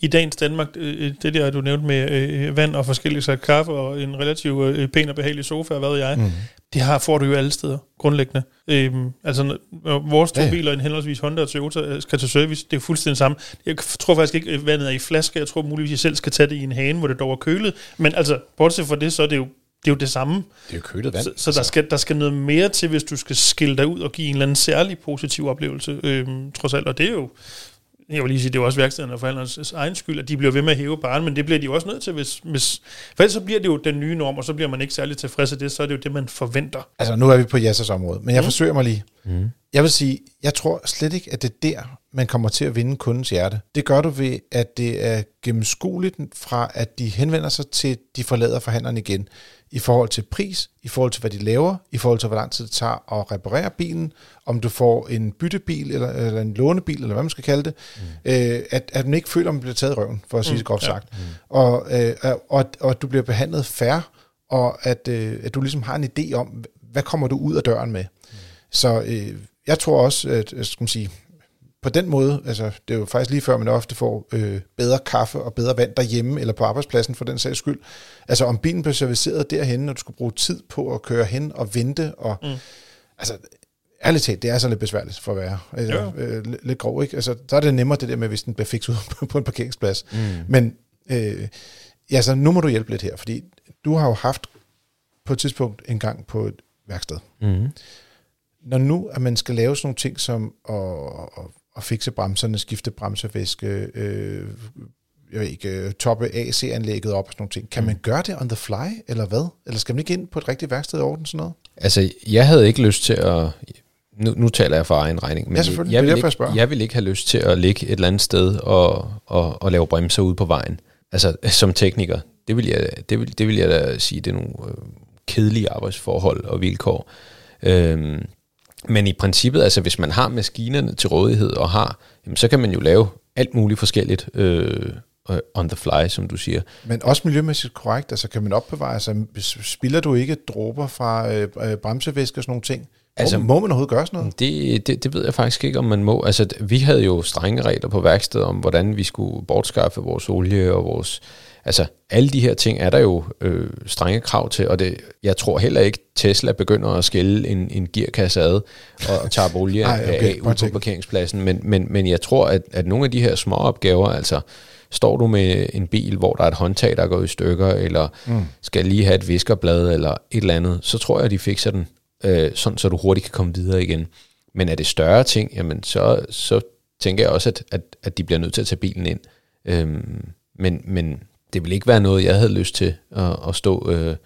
i dagens Danmark, øh, det der, du nævnte med øh, vand og forskellige slags kaffe og en relativt øh, pæn og behagelig sofa, hvad ved jeg, mm. Det har, får du jo alle steder, grundlæggende. Øhm, altså, når vores to Ja, biler, en henholdsvis Honda og Toyota, øh, skal til service, det er fuldstændig samme. Jeg tror faktisk ikke, at vandet er i flaske. Jeg tror muligvis, at jeg selv skal tage det i en hane, hvor det dog er kølet. Men altså, bortset fra det, så er det jo det, er jo det samme. Det er jo kølet vand. Så, så der, skal, der skal noget mere til, hvis du skal skille dig ud og give en eller anden særlig positiv oplevelse, øhm, trods alt. Og det er jo, jeg vil lige sige, det er jo også værkstederne og forældrenes egen skyld, at de bliver ved med at hæve barn, men det bliver de jo også nødt til, hvis, hvis for ellers så bliver det jo den nye norm, og så bliver man ikke særlig tilfreds af det, så er det jo det, man forventer. Altså, nu er vi på Jassers område, men jeg Mm. forsøger mig lige. Mm. Jeg vil sige, jeg tror slet ikke, at det er der, man kommer til at vinde kundens hjerte. Det gør du ved, at det er gennemskueligt fra, at de henvender sig til, de forlader forhandleren igen. I forhold til pris, i forhold til, hvad de laver, i forhold til, hvor lang tid det tager at reparere bilen, om du får en byttebil, eller, eller en lånebil, eller hvad man skal kalde det, mm. øh, at, at man ikke føler, at man bliver taget i røven, for at sige Mm, det groft ja. sagt. Og, øh, og, og at du bliver behandlet fair, og at, øh, at du ligesom har en idé om, hvad kommer du ud af døren med. Så øh, jeg tror også, at jeg skal man sige, på den måde, altså det er jo faktisk lige før, man ofte får øh, bedre kaffe og bedre vand derhjemme, eller på arbejdspladsen for den sags skyld. Altså om bilen blev serviceret derhen, når du skulle bruge tid på at køre hen og vente, og Mm. altså ærligt talt, det er så lidt besværligt for at være altså, Jo. øh, lidt- grov, ikke? Altså der er det nemmere det der med, hvis den bliver fikset ud på, (laughs) på en parkeringsplads. Mm. Men øh, ja, så nu må du hjælpe lidt her, fordi du har jo haft på et tidspunkt en gang på et værksted. Mm. Når nu, at man skal lave sådan nogle ting som at, at, at fikse bremserne, skifte bremsevæske, øh, jeg ved ikke, øh, toppe AC-anlægget op og sådan nogle ting, kan man gøre det on the fly, eller hvad? Eller skal man ikke ind på et rigtigt værksted og ordne sådan noget? Altså, jeg havde ikke lyst til at... Nu, nu taler jeg for egen regning, men Ja, jeg, vil jeg ikke, jeg vil ikke have lyst til at ligge et eller andet sted og, og, og lave bremser ude på vejen. Altså, (laughs) som tekniker. Det vil jeg, det vil, det vil jeg da sige, det er nogle øh, kedelige arbejdsforhold og vilkår. Øhm, men i princippet, altså hvis man har maskinerne til rådighed og har, jamen, så kan man jo lave alt muligt forskelligt øh, øh, on the fly, som du siger. Men også miljømæssigt korrekt, altså kan man opbevare sig, spiller du ikke dråber fra øh, øh, bremsevæske og sådan nogle ting? Altså, Altså- må, må man overhovedet gøre sådan noget? Det, det, det ved jeg faktisk ikke, om man må. Altså, vi havde jo strenge regler på værkstedet om, hvordan vi skulle bortskaffe vores olie og vores... Altså, alle de her ting er der jo øh, strenge krav til, og det, jeg tror heller ikke, Tesla begynder at skille en, en gearkasse ad og tager olie (laughs) Ej, okay, af ude på parkeringspladsen. Men, men, men jeg tror, at, at nogle af de her små opgaver, altså står du med en bil, hvor der er et håndtag, der går i stykker, eller Mm. skal lige have et viskerblad eller et eller andet, så tror jeg, at de fikser den, øh, sådan så du hurtigt kan komme videre igen. Men er det større ting, jamen så, så tænker jeg også, at, at, at de bliver nødt til at tage bilen ind. Øhm, men, men det ville ikke være noget, jeg havde lyst til at, at stå øh,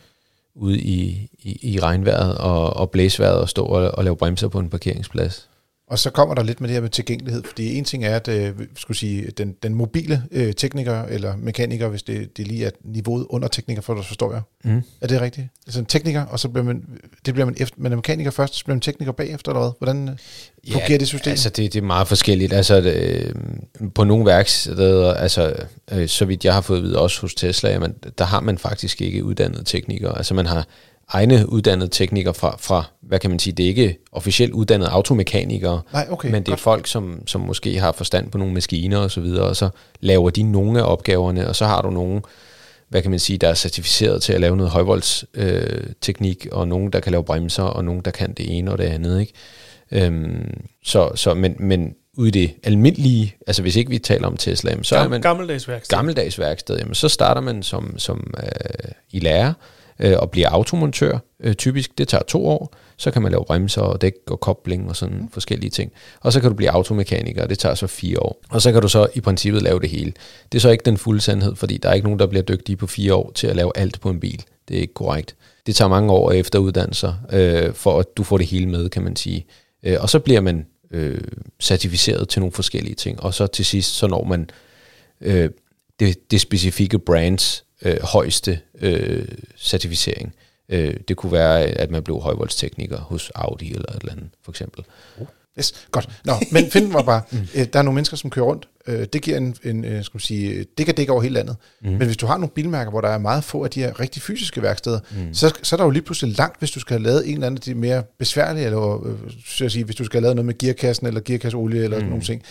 ude i, i, i regnvejret og, og blæsvejret og stå og, og lave bremser på en parkeringsplads. Og så kommer der lidt med det her med tilgængelighed, fordi en ting er, at øh, skulle sige, den, den mobile øh, tekniker eller mekaniker, hvis det, det lige er niveauet under tekniker, for det forstår jeg. Mm. Er det rigtigt? Altså en tekniker, og så bliver man, det bliver man efter, man er mekaniker først, så bliver man tekniker bagefter, eller hvad? Hvordan øh, fungerer det system? Altså det, det er meget forskelligt. Altså det, på nogle værksteder, altså øh, så vidt jeg har fået at vide også hos Tesla, jamen, der har man faktisk ikke uddannede teknikere. Altså man har egne uddannede teknikere fra, fra, hvad kan man sige, det er ikke officielt uddannede automekanikere, Nej, okay, men det er godt. folk, som, som måske har forstand på nogle maskiner og så videre, og så laver de nogle af opgaverne, og så har du nogle, hvad kan man sige, der er certificeret til at lave noget højvoldsteknik, øh, teknik, og nogen, der kan lave bremser, og nogen, der kan det ene og det andet, ikke? Øhm, så, så, men, men ude i det almindelige, altså hvis ikke vi taler om Tesla, så er man Gammeldags værksted. gammeldags værksted, jamen, så starter man som, som øh, i lærer øh, og bliver automontør. Øh, typisk, det tager to år. Så kan man lave bremser og dæk og kobling og sådan mm. forskellige ting. Og så kan du blive automekaniker, og det tager så fire år. Og så kan du så i princippet lave det hele. Det er så ikke den fulde sandhed, fordi der er ikke nogen, der bliver dygtige på fire år til at lave alt på en bil. Det er ikke korrekt. Det tager mange år efter uddannelser, øh, for at du får det hele med, kan man sige. Øh, og så bliver man øh, certificeret til nogle forskellige ting. Og så til sidst, så når man øh, det, det specifikke brands øh, højeste øh, certificering. Øh, det kunne være, at man blev højvoldstekniker hos Audi eller et eller andet, for eksempel. Yes, godt. Nå, men find mig bare. (laughs) øh, der er nogle mennesker, som kører rundt. Øh, det giver en, en øh, skal man sige, det kan dække over hele landet. Mm. Men hvis du har nogle bilmærker, hvor der er meget få af de her rigtig fysiske værksteder, mm. så, så er der jo lige pludselig langt, hvis du skal have lavet en eller anden af de mere besværlige, eller øh, så jeg sige, hvis du skal have lavet noget med gearkassen, eller gearkasseolie, eller mm. nogle ting.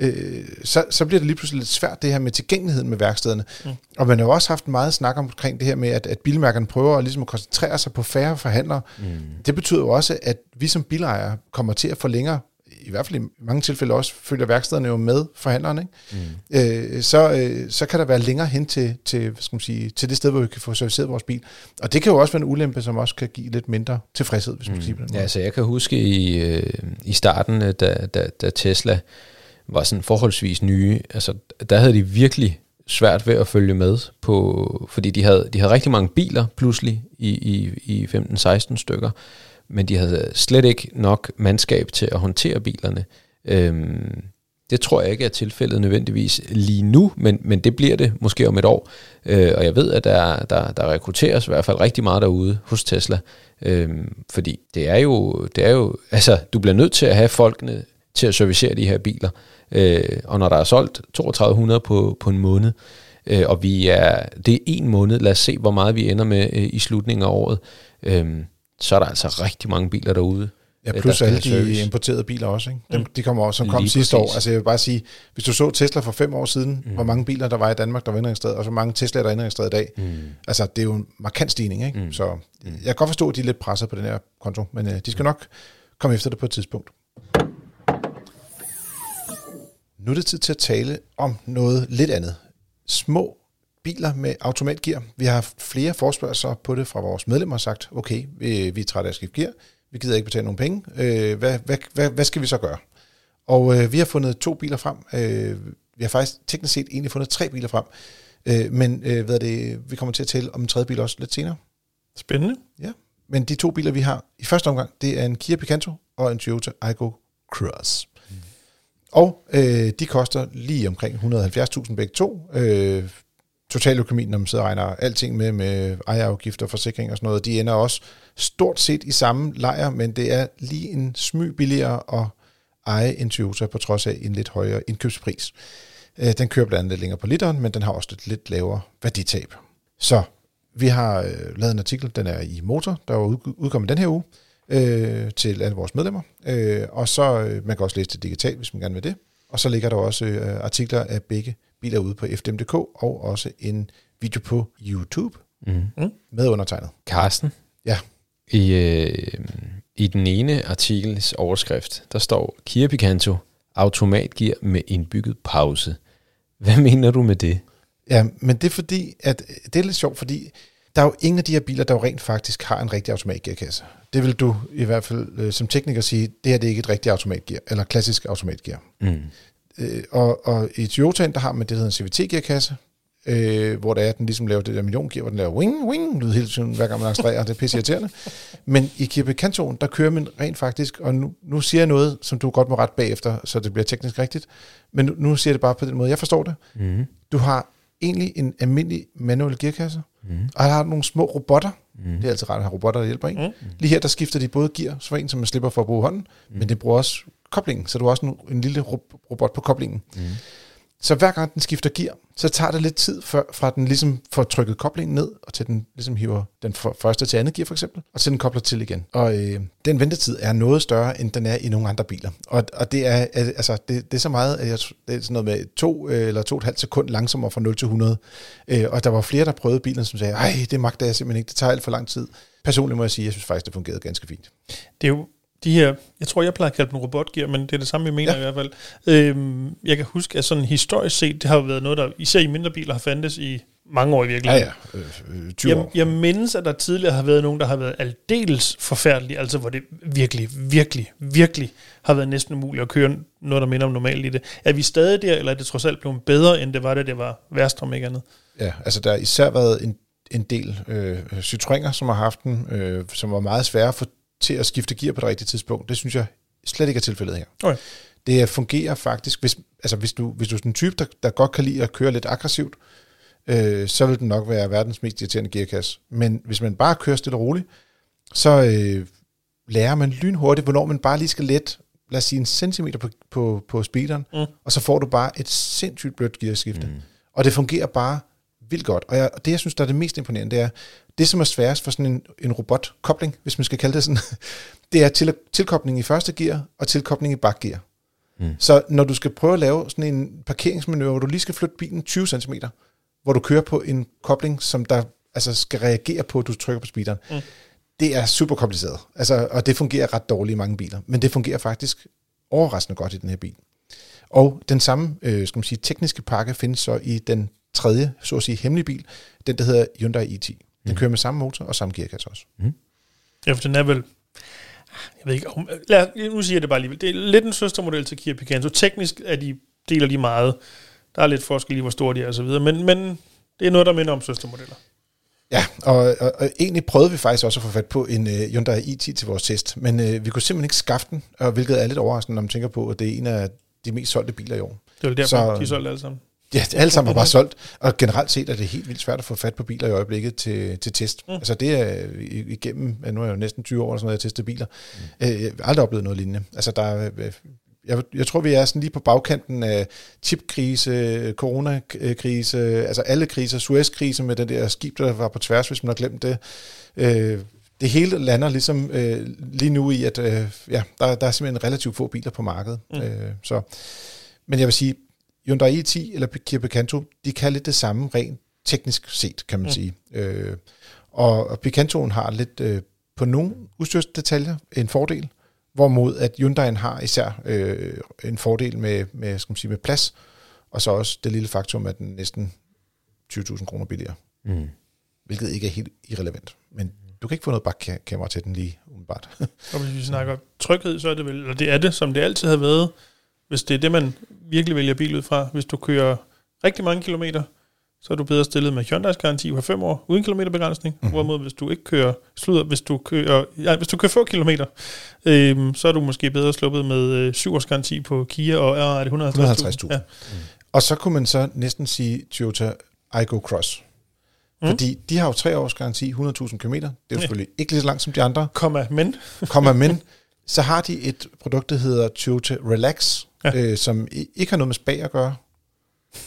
Øh, så, så bliver det lige pludselig lidt svært, det her med tilgængeligheden med værkstederne. Mm. Og man har jo også haft meget snak omkring det her med, at, at bilmærkerne prøver at, ligesom at koncentrere sig på færre forhandlere. Mm. Det betyder jo også, at vi som bilejere kommer til at få længere i hvert fald i mange tilfælde også følger værkstederne jo med forhandlerne, ikke? Mm. Øh, så, øh, så kan der være længere hen til, til, hvad skal man sige, til det sted, hvor vi kan få serviceret vores bil. Og det kan jo også være en ulempe, som også kan give lidt mindre tilfredshed, hvis man mm. kan sige på den måde. Ja, altså jeg kan huske i, øh, i starten, øh, da, da, da Tesla var sådan forholdsvis nye, altså der havde de virkelig svært ved at følge med på, fordi de havde, de havde rigtig mange biler pludselig i, i, i 15-16 stykker, men de havde slet ikke nok mandskab til at håndtere bilerne. Øhm, det tror jeg ikke er tilfældet nødvendigvis lige nu, men, men det bliver det måske om et år. Øh, og jeg ved, at der, der, der rekrutteres i hvert fald rigtig meget derude hos Tesla. Øh, fordi det er, jo, det er jo, altså du bliver nødt til at have folkene til at servicere de her biler. Øh, og når der er solgt 3200 på, på en måned, øh, og vi er, det er en måned, lad os se, hvor meget vi ender med øh, i slutningen af året, øh, så er der altså rigtig mange biler derude. Ja, øh, plus alle de service. importerede biler også. Ikke? Dem, Mm. de kommer også, som kom Lige sidste præcis. år. Altså jeg vil bare sige, hvis du så Tesla for fem år siden, mm. hvor mange biler der var i Danmark, der var indregistreret, og så mange Tesla, der er indregistreret i dag. Mm. Altså det er jo en markant stigning. Ikke? Mm. Så jeg kan godt forstå, at de er lidt presset på den her konto, men øh, de skal nok komme efter det på et tidspunkt. Nu er det tid til at tale om noget lidt andet. Små biler med automatgear. Vi har haft flere forspørgelser på det fra vores medlemmer og sagt, okay, vi, vi er trætte af at skifte gear, vi gider ikke betale nogen penge, øh, hvad, hvad, hvad, hvad skal vi så gøre? Og øh, vi har fundet to biler frem, øh, vi har faktisk teknisk set egentlig fundet tre biler frem, øh, men øh, hvad er det, vi kommer til at tale om en tredje bil også lidt senere. Spændende. Ja. Men de to biler, vi har i første omgang, det er en Kia Picanto og en Toyota Aygo Cross. Og øh, de koster lige omkring 170.000 begge to. Øh, totaløkonomien, når man sidder og regner alting med, med ejerafgifter, forsikring og sådan noget, de ender også stort set i samme lejr, men det er lige en smy billigere at eje en Toyota på trods af en lidt højere indkøbspris. Øh, den kører blandt andet lidt længere på literen, men den har også et lidt lavere værditab. Så vi har øh, lavet en artikel, den er i Motor, der var udkommet den her uge, øh, til alle vores medlemmer. Øh, og så, øh, man kan også læse det digitalt, hvis man gerne vil det. Og så ligger der også øh, artikler af begge biler ude på fdm.dk, og også en video på YouTube Mm. med undertegnet. Carsten? Ja. I, øh, I den ene artikels overskrift, der står Kia Picanto automatgear med indbygget pause. Hvad mener du med det? Ja, men det er fordi, at det er lidt sjovt, fordi der er jo ingen af de her biler, der jo rent faktisk har en rigtig automatgearkasse. Det vil du i hvert fald øh, som tekniker sige, det her det er ikke et rigtigt automatgear, eller klassisk automatgear. Mm. Øh, og, og i Toyotaen, der har man det, der hedder en CVT-gearkasse, øh, hvor det er, at den ligesom laver det der milliongear, hvor den laver wing, wing, lyd hele tiden, hver gang man accelererer, det er pisse irriterende. Men i Kia Picantoen, der kører man rent faktisk, og nu, nu siger jeg noget, som du godt må ret bagefter, så det bliver teknisk rigtigt, men nu, nu siger jeg det bare på den måde, jeg forstår det. Mm. Du har egentlig en almindelig manuel gearkasse, Mm. og der har nogle små robotter. Mm. Det er altid rart at have robotter, der hjælper en. Mm. Lige her, der skifter de både gear, så en, som man slipper for at bruge hånden, mm. men det bruger også koblingen, så du har også en, en lille ro- robot på koblingen. Mm. Så hver gang den skifter gear, så tager det lidt tid, før, fra den ligesom får trykket koblingen ned, og til den ligesom hiver den for, første til andet gear for eksempel, og til den kobler til igen. Og øh, den ventetid er noget større, end den er i nogle andre biler. Og, og det, er, altså, det, det er så meget, at jeg, det er sådan noget med to øh, eller to og et halvt sekund langsommere fra 0 til 100. Øh, og der var flere, der prøvede bilen, som sagde, ej, det magter jeg simpelthen ikke, det tager alt for lang tid. Personligt må jeg sige, at jeg synes faktisk, det fungerede ganske fint. Det er jo de her, jeg tror, jeg plejer at kalde dem robotgear, men det er det samme, jeg mener ja. Ja. i hvert fald. Øhm, jeg kan huske, at sådan historisk set, det har jo været noget, der især i mindre biler har fandtes i mange år i Ja, virkeligheden. ja, øh, øh, 20 Jeg, år. jeg mindes, at der tidligere har været nogen, der har været aldeles forfærdelige, altså hvor det virkelig, virkelig, virkelig har været næsten umuligt at køre noget, der minder om normalt i det. Er vi stadig der, eller er det trods alt blevet bedre, end det var, da det var værst om ikke andet? Ja, altså der har især været en, en del øh, Citroëner, som har haft den, øh, som var meget svære for, til at skifte gear på det rigtige tidspunkt. Det synes jeg slet ikke er tilfældet her. Okay. Det fungerer faktisk, hvis, altså hvis, du, hvis du er sådan en type, der, der godt kan lide at køre lidt aggressivt, øh, så vil den nok være verdens mest irriterende gearkasse. Men hvis man bare kører stille og roligt, så øh, lærer man lynhurtigt, hvornår man bare lige skal let, lad os sige en centimeter på, på, på speederen, Mm. og så får du bare et sindssygt blødt gearskifte. Mm. Og det fungerer bare vildt godt. Og, jeg, og det, jeg synes, der er det mest imponerende, det er, det som er sværest for sådan en, en robotkobling, hvis man skal kalde det sådan, (laughs) det er til, tilkobling i første gear og tilkobling i bakgear. Mm. Så når du skal prøve at lave sådan en parkeringsmanøvre, hvor du lige skal flytte bilen 20 cm, hvor du kører på en kobling, som der altså skal reagere på, at du trykker på speederen, Mm. det er super kompliceret. Altså, og det fungerer ret dårligt i mange biler. Men det fungerer faktisk overraskende godt i den her bil. Og den samme øh, skal man sige, tekniske pakke findes så i den tredje, så at sige, hemmelige bil, den der hedder Hyundai i10. Den Mm. kører med samme motor og samme gearkasse også. Ja, for den er vel... Jeg ved ikke, om, lad, nu siger jeg det bare alligevel. Det er lidt en søstermodel til Kia Picanto. Teknisk er de, deler de meget. Der er lidt forskel i, hvor store de er og så videre. Men, men det er noget, der minder om søstermodeller. Ja, og, og, og egentlig prøvede vi faktisk også at få fat på en uh, Hyundai i10 til vores test, men uh, vi kunne simpelthen ikke skaffe den, og hvilket er lidt overraskende, når man tænker på, at det er en af de mest solgte biler i år. Det er vel derfor, Så- de er solgt alle sammen. Ja, alle sammen var bare solgt, og generelt set er det helt vildt svært at få fat på biler i øjeblikket til, til test. Mm. Altså det er igennem, nu er jeg jo næsten 20 år, sådan noget, jeg har testet biler. Mm. Øh, jeg har aldrig oplevet noget lignende. Altså der er, øh, jeg, jeg tror, vi er sådan lige på bagkanten af chipkrise, coronakrise, altså alle kriser, Suez-krise med den der skib, der var på tværs, hvis man har glemt det. Øh, det hele lander ligesom øh, lige nu i, at øh, ja, der, der er simpelthen relativt få biler på markedet. Mm. Mm. Øh, så, men jeg vil sige, Hyundai i10 eller Kia Picanto, de kan lidt det samme rent teknisk set, kan man Mm. sige. Øh, og, og Picantoen har lidt øh, på nogle udstyrsdetaljer en fordel, hvorimod at Hyundai'en har især øh, en fordel med, med, skal man sige, med plads, og så også det lille faktum, at den næsten 20.000 kroner billigere, Mm. hvilket ikke er helt irrelevant. Men du kan ikke få noget bakkamera til den lige umiddelbart. Og hvis vi snakker tryghed, så er det vel, eller det er det, som det altid har været, hvis det er det, man virkelig vælger bil ud fra. Hvis du kører rigtig mange kilometer, så er du bedre stillet med Hyundai's garanti på 5 år, uden kilometerbegrænsning. Mm-hmm. Mhm. Hvorimod, hvis du ikke kører, slutter, hvis du kører, ja, hvis du kører få kilometer, øhm, så er du måske bedre sluppet med øh, 7 års garanti på Kia, og er det 150.000? 150.000. Ja. Og så kunne man så næsten sige Toyota Aygo Cross. Mm. Mm. Fordi de har jo tre års garanti, 100.000 km. Det er jo Ja. selvfølgelig ikke lige så langt som de andre. Komma, men Kommer men så har de et produkt, der hedder Toyota Relax, Ja. (laughs) øh, som ikke har noget med spag at gøre.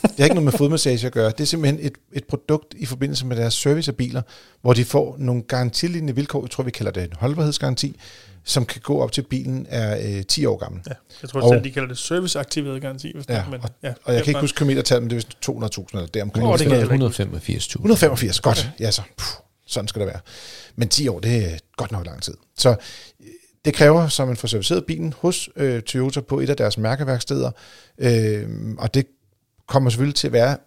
Det har ikke noget med fodmassage at gøre. Det er simpelthen et, et produkt i forbindelse med deres service af biler, hvor de får nogle garantilignende vilkår, jeg tror vi kalder det en holdbarhedsgaranti, som kan gå op til bilen er øh, 10 år gammel. ja, jeg tror Og- selv, de kalder det serviceaktiveret garanti. Hvis Ja, men, ja, Og jeg kan ikke huske kilometertal, men det er vist 200.000 eller deromkring. Åh, det kan ikke 185.000. 185, godt. Ja, så. Puh, sådan skal det være. Men 10 år, det er godt nok lang tid. Så det kræver, så man får serviceret bilen hos øh, Toyota på et af deres mærkeværksteder. Øh, og det kommer selvfølgelig til at være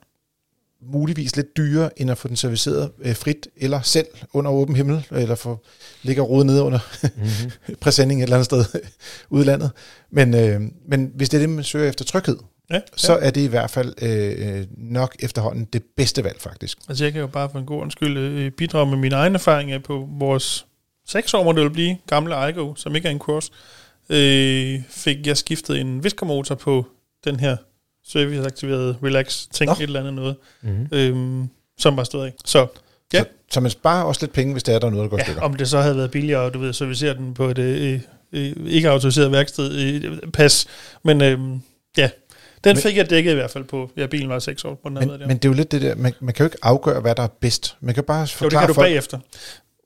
muligvis lidt dyrere, end at få den serviceret øh, frit, eller selv under åben himmel, eller få ligger rodet nede under Mm-hmm. (laughs) præsending et eller andet sted (laughs) ude i landet. Men, øh, men hvis det er det, man søger efter tryghed, Ja, så er det i hvert fald øh, nok efterhånden det bedste valg, faktisk. Altså jeg kan jo bare for en god undskyld øh, bidrage med mine egne erfaringer på vores seks år, må det vil blive, gamle Igo, som ikke er en cross, øh, fik jeg skiftet en viskermotor på den her serviceaktiverede relax ting, Nå. et eller andet noget, Mm-hmm. øh, som var stået af. Så Ja. Så, så man sparer også lidt penge, hvis det er, der er noget, der går ja, stykker. om det så havde været billigere, du ved, servicere den på et øh, øh, ikke autoriseret værksted, øh, pas, men øh, ja, den Men- fik jeg dækket i hvert fald på, ja, bilen var seks år på den Men, der. men det er jo lidt det der, man, man kan jo ikke afgøre, hvad der er bedst. Man kan bare jo, det forklare kan du folk, bagefter.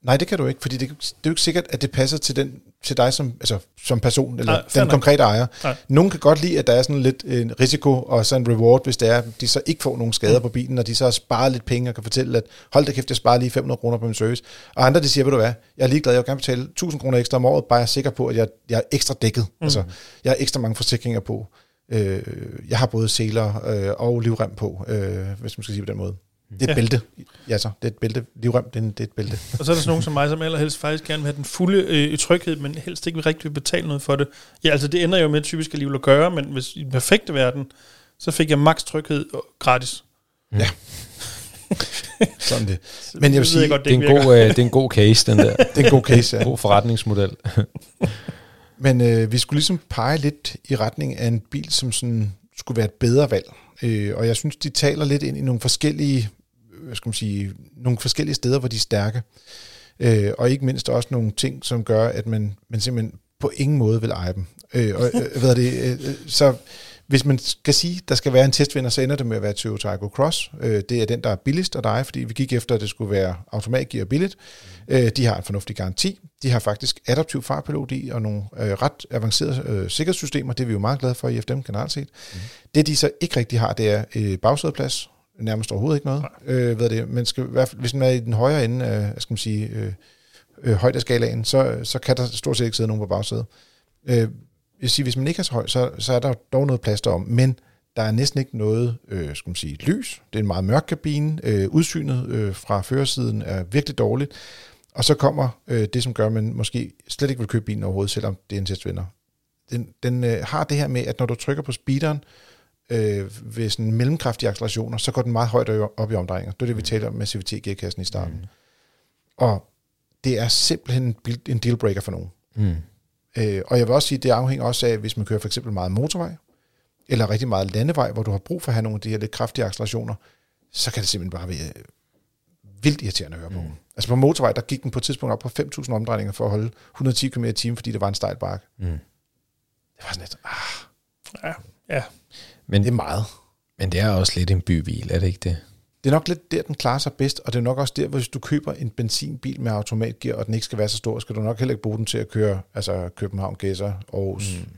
Nej, det kan du ikke, fordi det, det er jo ikke sikkert, at det passer til, den, til dig som, altså, som person, eller Nej, den nok. konkrete ejer. Nej. Nogen kan godt lide, at der er sådan lidt en risiko og sådan en reward, hvis det er, at de så ikke får nogen skader på bilen, og de så har sparet lidt penge og kan fortælle, at hold da kæft, jeg sparer lige 500 kroner på min service. Og andre, de siger, ved du hvad, jeg er ligeglad, jeg vil gerne betale 1000 kroner ekstra om året, bare jeg er sikker på, at jeg, jeg er ekstra dækket. Mm. Altså, jeg har ekstra mange forsikringer på. Øh, jeg har både seler øh, og livrem på, øh, hvis man skal sige på den måde. Det er et Ja. ja. bælte. Ja, så. Det er et bælte. Livrem, det er, en, det er et bælte. Og så er der sådan nogen som mig, som allerhelst faktisk gerne vil have den fulde øh, tryghed, men helst ikke vil rigtig vil betale noget for det. Ja, altså det ender jo med typisk alligevel at gøre, men hvis i den perfekte verden, så fik jeg maks tryghed og gratis. (laughs) Sådan det. Men jeg vil sige, godt, Det, er en god, øh, det er en god case, den der. (laughs) det er en god case, ja. God forretningsmodel. (laughs) Men øh, vi skulle ligesom pege lidt i retning af en bil, som sådan skulle være et bedre valg. Øh, og jeg synes, de taler lidt ind i nogle forskellige, hvad skal man sige, nogle forskellige steder, hvor de er stærke. Øh, og ikke mindst også nogle ting, som gør, at man, man simpelthen på ingen måde vil eje dem. Øh, og, øh, hvad er det, øh, øh, så hvis man skal sige, der skal være en testvinder, så ender det med at være Toyota Aygo Cross. Øh, det er den, der er billigst at eje, fordi vi gik efter, at det skulle være automatgear billigt. Øh, de har en fornuftig garanti. De har faktisk adaptiv farpilot i, og nogle øh, ret avancerede øh, sikkerhedssystemer. Det er vi jo meget glade for i FDM generelt set. Mm. Det, de så ikke rigtig har, det er øh, bagsædeplads. Nærmest overhovedet ikke noget. Øh, hvad er det? Man skal, i hvert fald, hvis man er i den højere ende af, skal man sige, øh, øh, højdeskalaen, så, så kan der stort set ikke sidde nogen på bagsædet. Øh, jeg vil sige, hvis man ikke er så høj, så, så er der dog noget plads derom, men der er næsten ikke noget, øh, skal man sige, lys. Det er en meget mørk kabine. Øh, udsynet øh, fra førersiden er virkelig dårligt. Og så kommer øh, det, som gør, at man måske slet ikke vil købe bilen overhovedet, selvom det er en testvinder. Den, den øh, har det her med, at når du trykker på speederen øh, ved sådan mellemkraftige accelerationer, så går den meget højt op i omdrejninger. Det er det, vi taler om med CVT-gearkassen i starten. Mm. Og det er simpelthen en dealbreaker for nogen. Mm. Øh, og jeg vil også sige, at det afhænger også af, hvis man kører for eksempel meget motorvej, eller rigtig meget landevej, hvor du har brug for at have nogle af de her lidt kraftige accelerationer, så kan det simpelthen bare være øh, vildt irriterende at høre på. Mm. Altså på motorvej, der gik den på et tidspunkt op på 5.000 omdrejninger for at holde 110 km i timen, fordi det var en stejl bakke. Mm. Det var sådan lidt, ah, Ja, ja. Men, det er meget. men det er også lidt en bybil, er det ikke det? Det er nok lidt der, den klarer sig bedst, og det er nok også der, hvis du køber en benzinbil med automatgear, og den ikke skal være så stor, skal du nok heller ikke bruge den til at køre altså København, Gæsser, Aarhus, mm.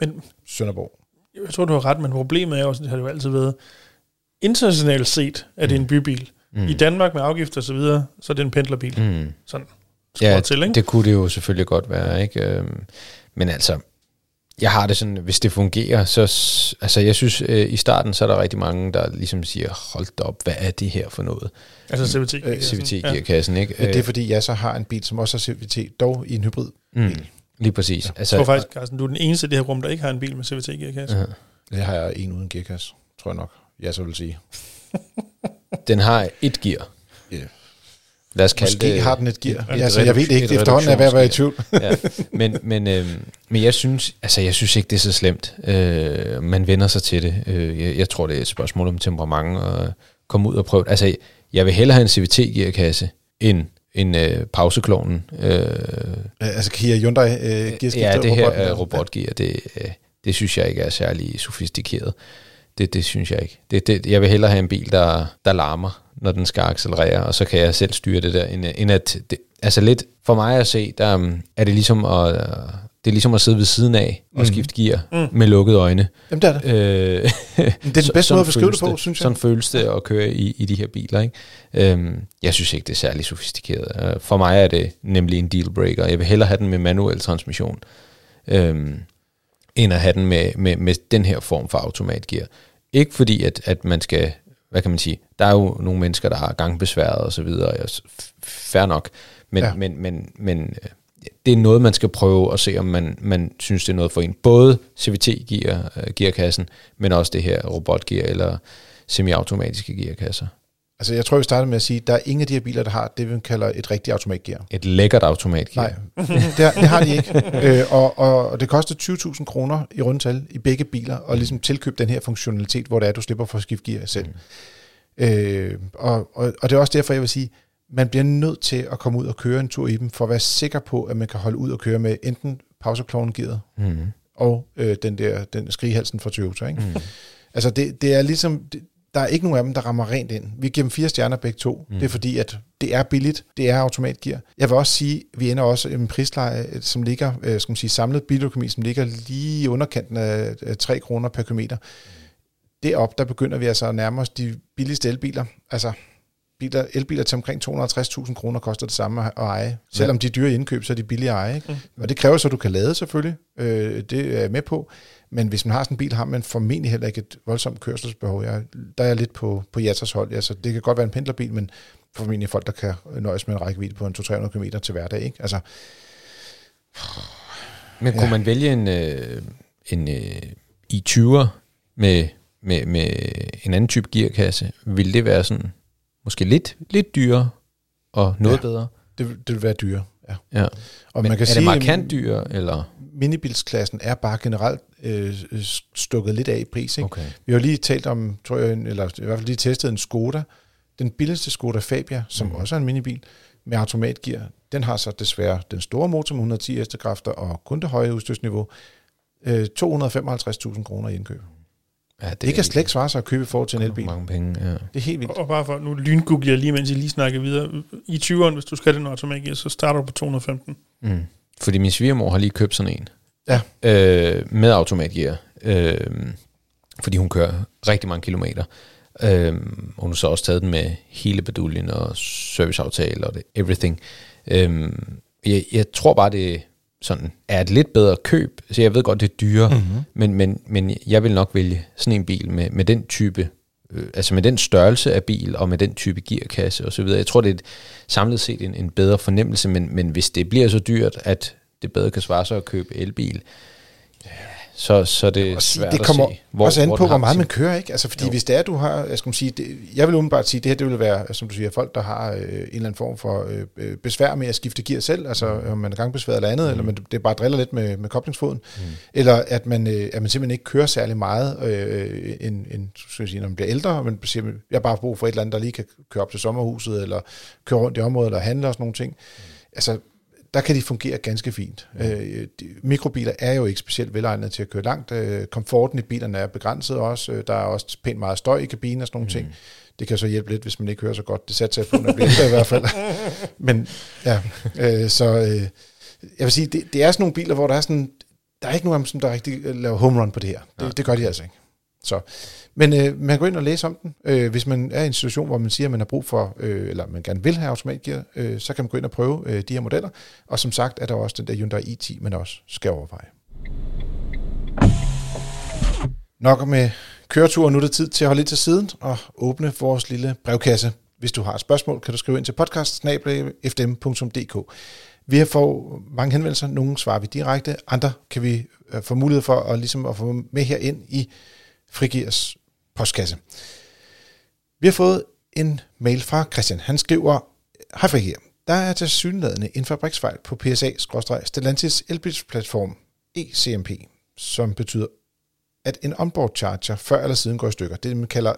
Men Sønderborg. jeg tror, du har ret, men problemet er jo, det har det jo altid været, internationalt set er det en bybil. Mm. I Danmark med afgifter og så videre, så er det en pendlerbil. Mm. Mm. Sådan. Ja, Ja, til, ikke? det kunne det jo selvfølgelig godt være, ikke? Øhm, Men altså, jeg har det sådan, hvis det fungerer, så... Altså, jeg synes, øh, i starten, så er der rigtig mange, der ligesom siger, hold da op, hvad er det her for noget? Altså CVT. Øh, CVT-gearkassen, ikke? Ja. Det er fordi, jeg så har en bil, som også har CVT, dog i en hybrid. mm, lige præcis. Ja. Jeg Altså, tror faktisk, Carsten, du er den eneste i det her rum, der ikke har en bil med CVT-gearkasse. Ja. Det har jeg en uden gearkasse, tror jeg nok. Jeg så vil sige. den har et gear. Ja. Lad os kalde Måske det... har den et gear. et altså, jeg ved ikke. et Efterhånden er jeg ved i tvivl. ja. Men, men, øh, men jeg synes, altså jeg synes ikke, det er så slemt. Øh, man vender sig til det. Øh, jeg, jeg tror, det er et spørgsmål om temperament og komme ud og prøve. Altså, jeg vil hellere have en CVT-gearkasse end en øh, pauseklonen. Øh, Altså Kia Hyundai øh, gearskifter ja, det her er robotgear, det, øh, det synes jeg ikke er særlig sofistikeret. Det, det synes jeg ikke. Det, det, jeg vil hellere have en bil, der, der larmer, når den skal accelerere, og så kan jeg selv styre det der, end, end at... Det, altså lidt, for mig at se, der um, er det ligesom at... Uh, det er ligesom at sidde ved siden af og Mhm. skifte gear mm. med lukkede øjne. Jamen, det er det. Øh, (laughs) det er den bedste måde at beskrive det på, synes jeg. Sådan føles det at køre i, i de her biler. Ikke? Øhm, jeg synes ikke, det er særlig sofistikeret. Øh, For mig er det nemlig en dealbreaker. Jeg vil hellere have den med manuel transmission, øhm, end at have den med, med, med den her form for automatgear. Ikke fordi, at, at man skal, hvad kan man sige, der er jo nogle mennesker, der har gangbesværet og så videre, og fair nok, men, Ja. men, men, men øh, det er noget, man skal prøve at se, om man, man synes, det er noget for en. Både CVT-gear, uh, gearkassen, men også det her robotgear eller semiautomatiske gearkasser. Altså, jeg tror, vi starter med at sige, at der er ingen af de her biler, der har det, vi kalder et rigtigt automatgear. Et lækkert automatgear. Nej, (laughs) det har, det har de ikke. øh, og, og, det koster 20.000 kroner i rundtal i begge biler, og ligesom tilkøbe den her funktionalitet, hvor det er, at du slipper for at skifte gear selv. Mm. Øh, og, og, og det er også derfor, jeg vil sige, man bliver nødt til at komme ud og køre en tur i dem, for at være sikker på, at man kan holde ud og køre med enten pauseklovnen-gearet mm. og øh, den der den skrighalsen fra Toyota. Ikke? Mm. Altså det, det er ligesom, det, der er ikke nogen af dem, der rammer rent ind. Vi giver dem fire stjerner begge to. Mm. Det er fordi, at det er billigt. Det er automatgear. Jeg vil også sige, at vi ender også i en prisleje, som ligger, øh, skal man sige, samlet biløkonomi, som ligger lige i underkanten af 3 kroner per kilometer. Derop, der begynder vi altså at nærme os de billigste elbiler. Altså, biler, elbiler til omkring 250.000 kroner koster det samme at eje. Selvom de er dyre indkøb, så er de billige at eje. Ikke? Mm. Og det kræver så, at du kan lade selvfølgelig. Øh, det er jeg med på. Men hvis man har sådan en bil, har man formentlig heller ikke et voldsomt kørselsbehov. Jeg, der er jeg lidt på, på Jatas hold. Altså, det kan godt være en pendlerbil, men formentlig folk, der kan nøjes med en rækkevidde på en 200-300 km til hverdag. Ikke? Altså, men kunne ja. man vælge en, øh, en øh, i20'er med, med, med en anden type gearkasse? Vil det være sådan måske lidt, lidt dyrere og noget ja, bedre? Det, det vil være dyrere, ja. ja. Og Men man kan er sige, det markant dyrere, eller? minibilsklassen er bare generelt øh, stukket lidt af i pris. Ikke? Okay. Vi har lige talt om, tror jeg, eller i hvert fald lige testet en Skoda. Den billigste Skoda Fabia, som mm. også er en minibil, med automatgear, den har så desværre den store motor med 110 hestekræfter og kun det høje udstyrsniveau. Øh, 255.000 kroner i indkøb. Ja, det, det kan slet ikke svare sig at købe for til en elbil. Mange penge, ja. Det er helt vildt. Og bare for, nu lyngoogler jeg lige, mens jeg lige snakker videre. I 20'eren, hvis du skal den automatgear, så starter du på 215. Mm. Fordi min svigermor har lige købt sådan en. Ja. Øh, med automatgear. Øh, fordi hun kører rigtig mange kilometer. Øh, hun har så også taget den med hele beduljen og serviceaftale og det, everything. Øh, jeg, jeg tror bare, det sådan er et lidt bedre køb. Så jeg ved godt, det er dyre, mm-hmm. men, men, men jeg vil nok vælge sådan en bil med, med den type øh, altså med den størrelse af bil, og med den type gearkasse og så videre. Jeg tror, det er et, samlet set en, en bedre fornemmelse, men, men hvis det bliver så dyrt, at det bedre kan svare sig at købe elbil, så, så det er svært det kommer at se, hvor, også an på, hvor meget man kører, ikke? Altså, fordi jo. hvis det er, du har, jeg skal sige, det, jeg vil umiddelbart sige, det her, det vil være, som du siger, folk, der har øh, en eller anden form for øh, øh besvær med at skifte gear selv, altså mm. om man er gangbesvær eller andet, mm. eller man, det bare driller lidt med, med koblingsfoden, mm. eller at man, øh, at man simpelthen ikke kører særlig meget, øh, en, en, skal jeg sige, når man bliver ældre, men siger, jeg har bare brug for et eller andet, der lige kan køre op til sommerhuset, eller køre rundt i området, eller handle og sådan nogle ting. Mm. Altså, der kan de fungere ganske fint. Mm. Øh, de, mikrobiler er jo ikke specielt velegnet til at køre langt. Øh, komforten i bilerne er begrænset også. Øh, der er også pænt meget støj i kabinen og sådan nogle mm. ting. Det kan så hjælpe lidt, hvis man ikke hører så godt. Det satser jeg på, når det bliver i hvert fald. (laughs) Men ja, øh, så øh, jeg vil sige, det, det er sådan nogle biler, hvor der er sådan, der er ikke nogen af dem, som der rigtig laver home run på det her. Det, ja. det gør de altså ikke. Så, men øh, man kan gå ind og læse om den. Øh, hvis man er i en situation, hvor man siger, at man har brug for, øh, eller man gerne vil have automatgear, øh, så kan man gå ind og prøve øh, de her modeller. Og som sagt er der også den der Hyundai i10, man også skal overveje. Nok med øh, køretur, nu er det tid til at holde lidt til siden og åbne vores lille brevkasse. Hvis du har et spørgsmål, kan du skrive ind til podcast Vi har fået mange henvendelser, nogle svarer vi direkte, andre kan vi øh, få mulighed for at, ligesom at få med her ind i Frigirs postkasse. Vi har fået en mail fra Christian. Han skriver, Hej Frigir, der er til synlædende en fabriksfejl på PSA-Stellantis elbilsplatform ECMP, som betyder, at en onboard charger før eller siden går i stykker. Det man kalder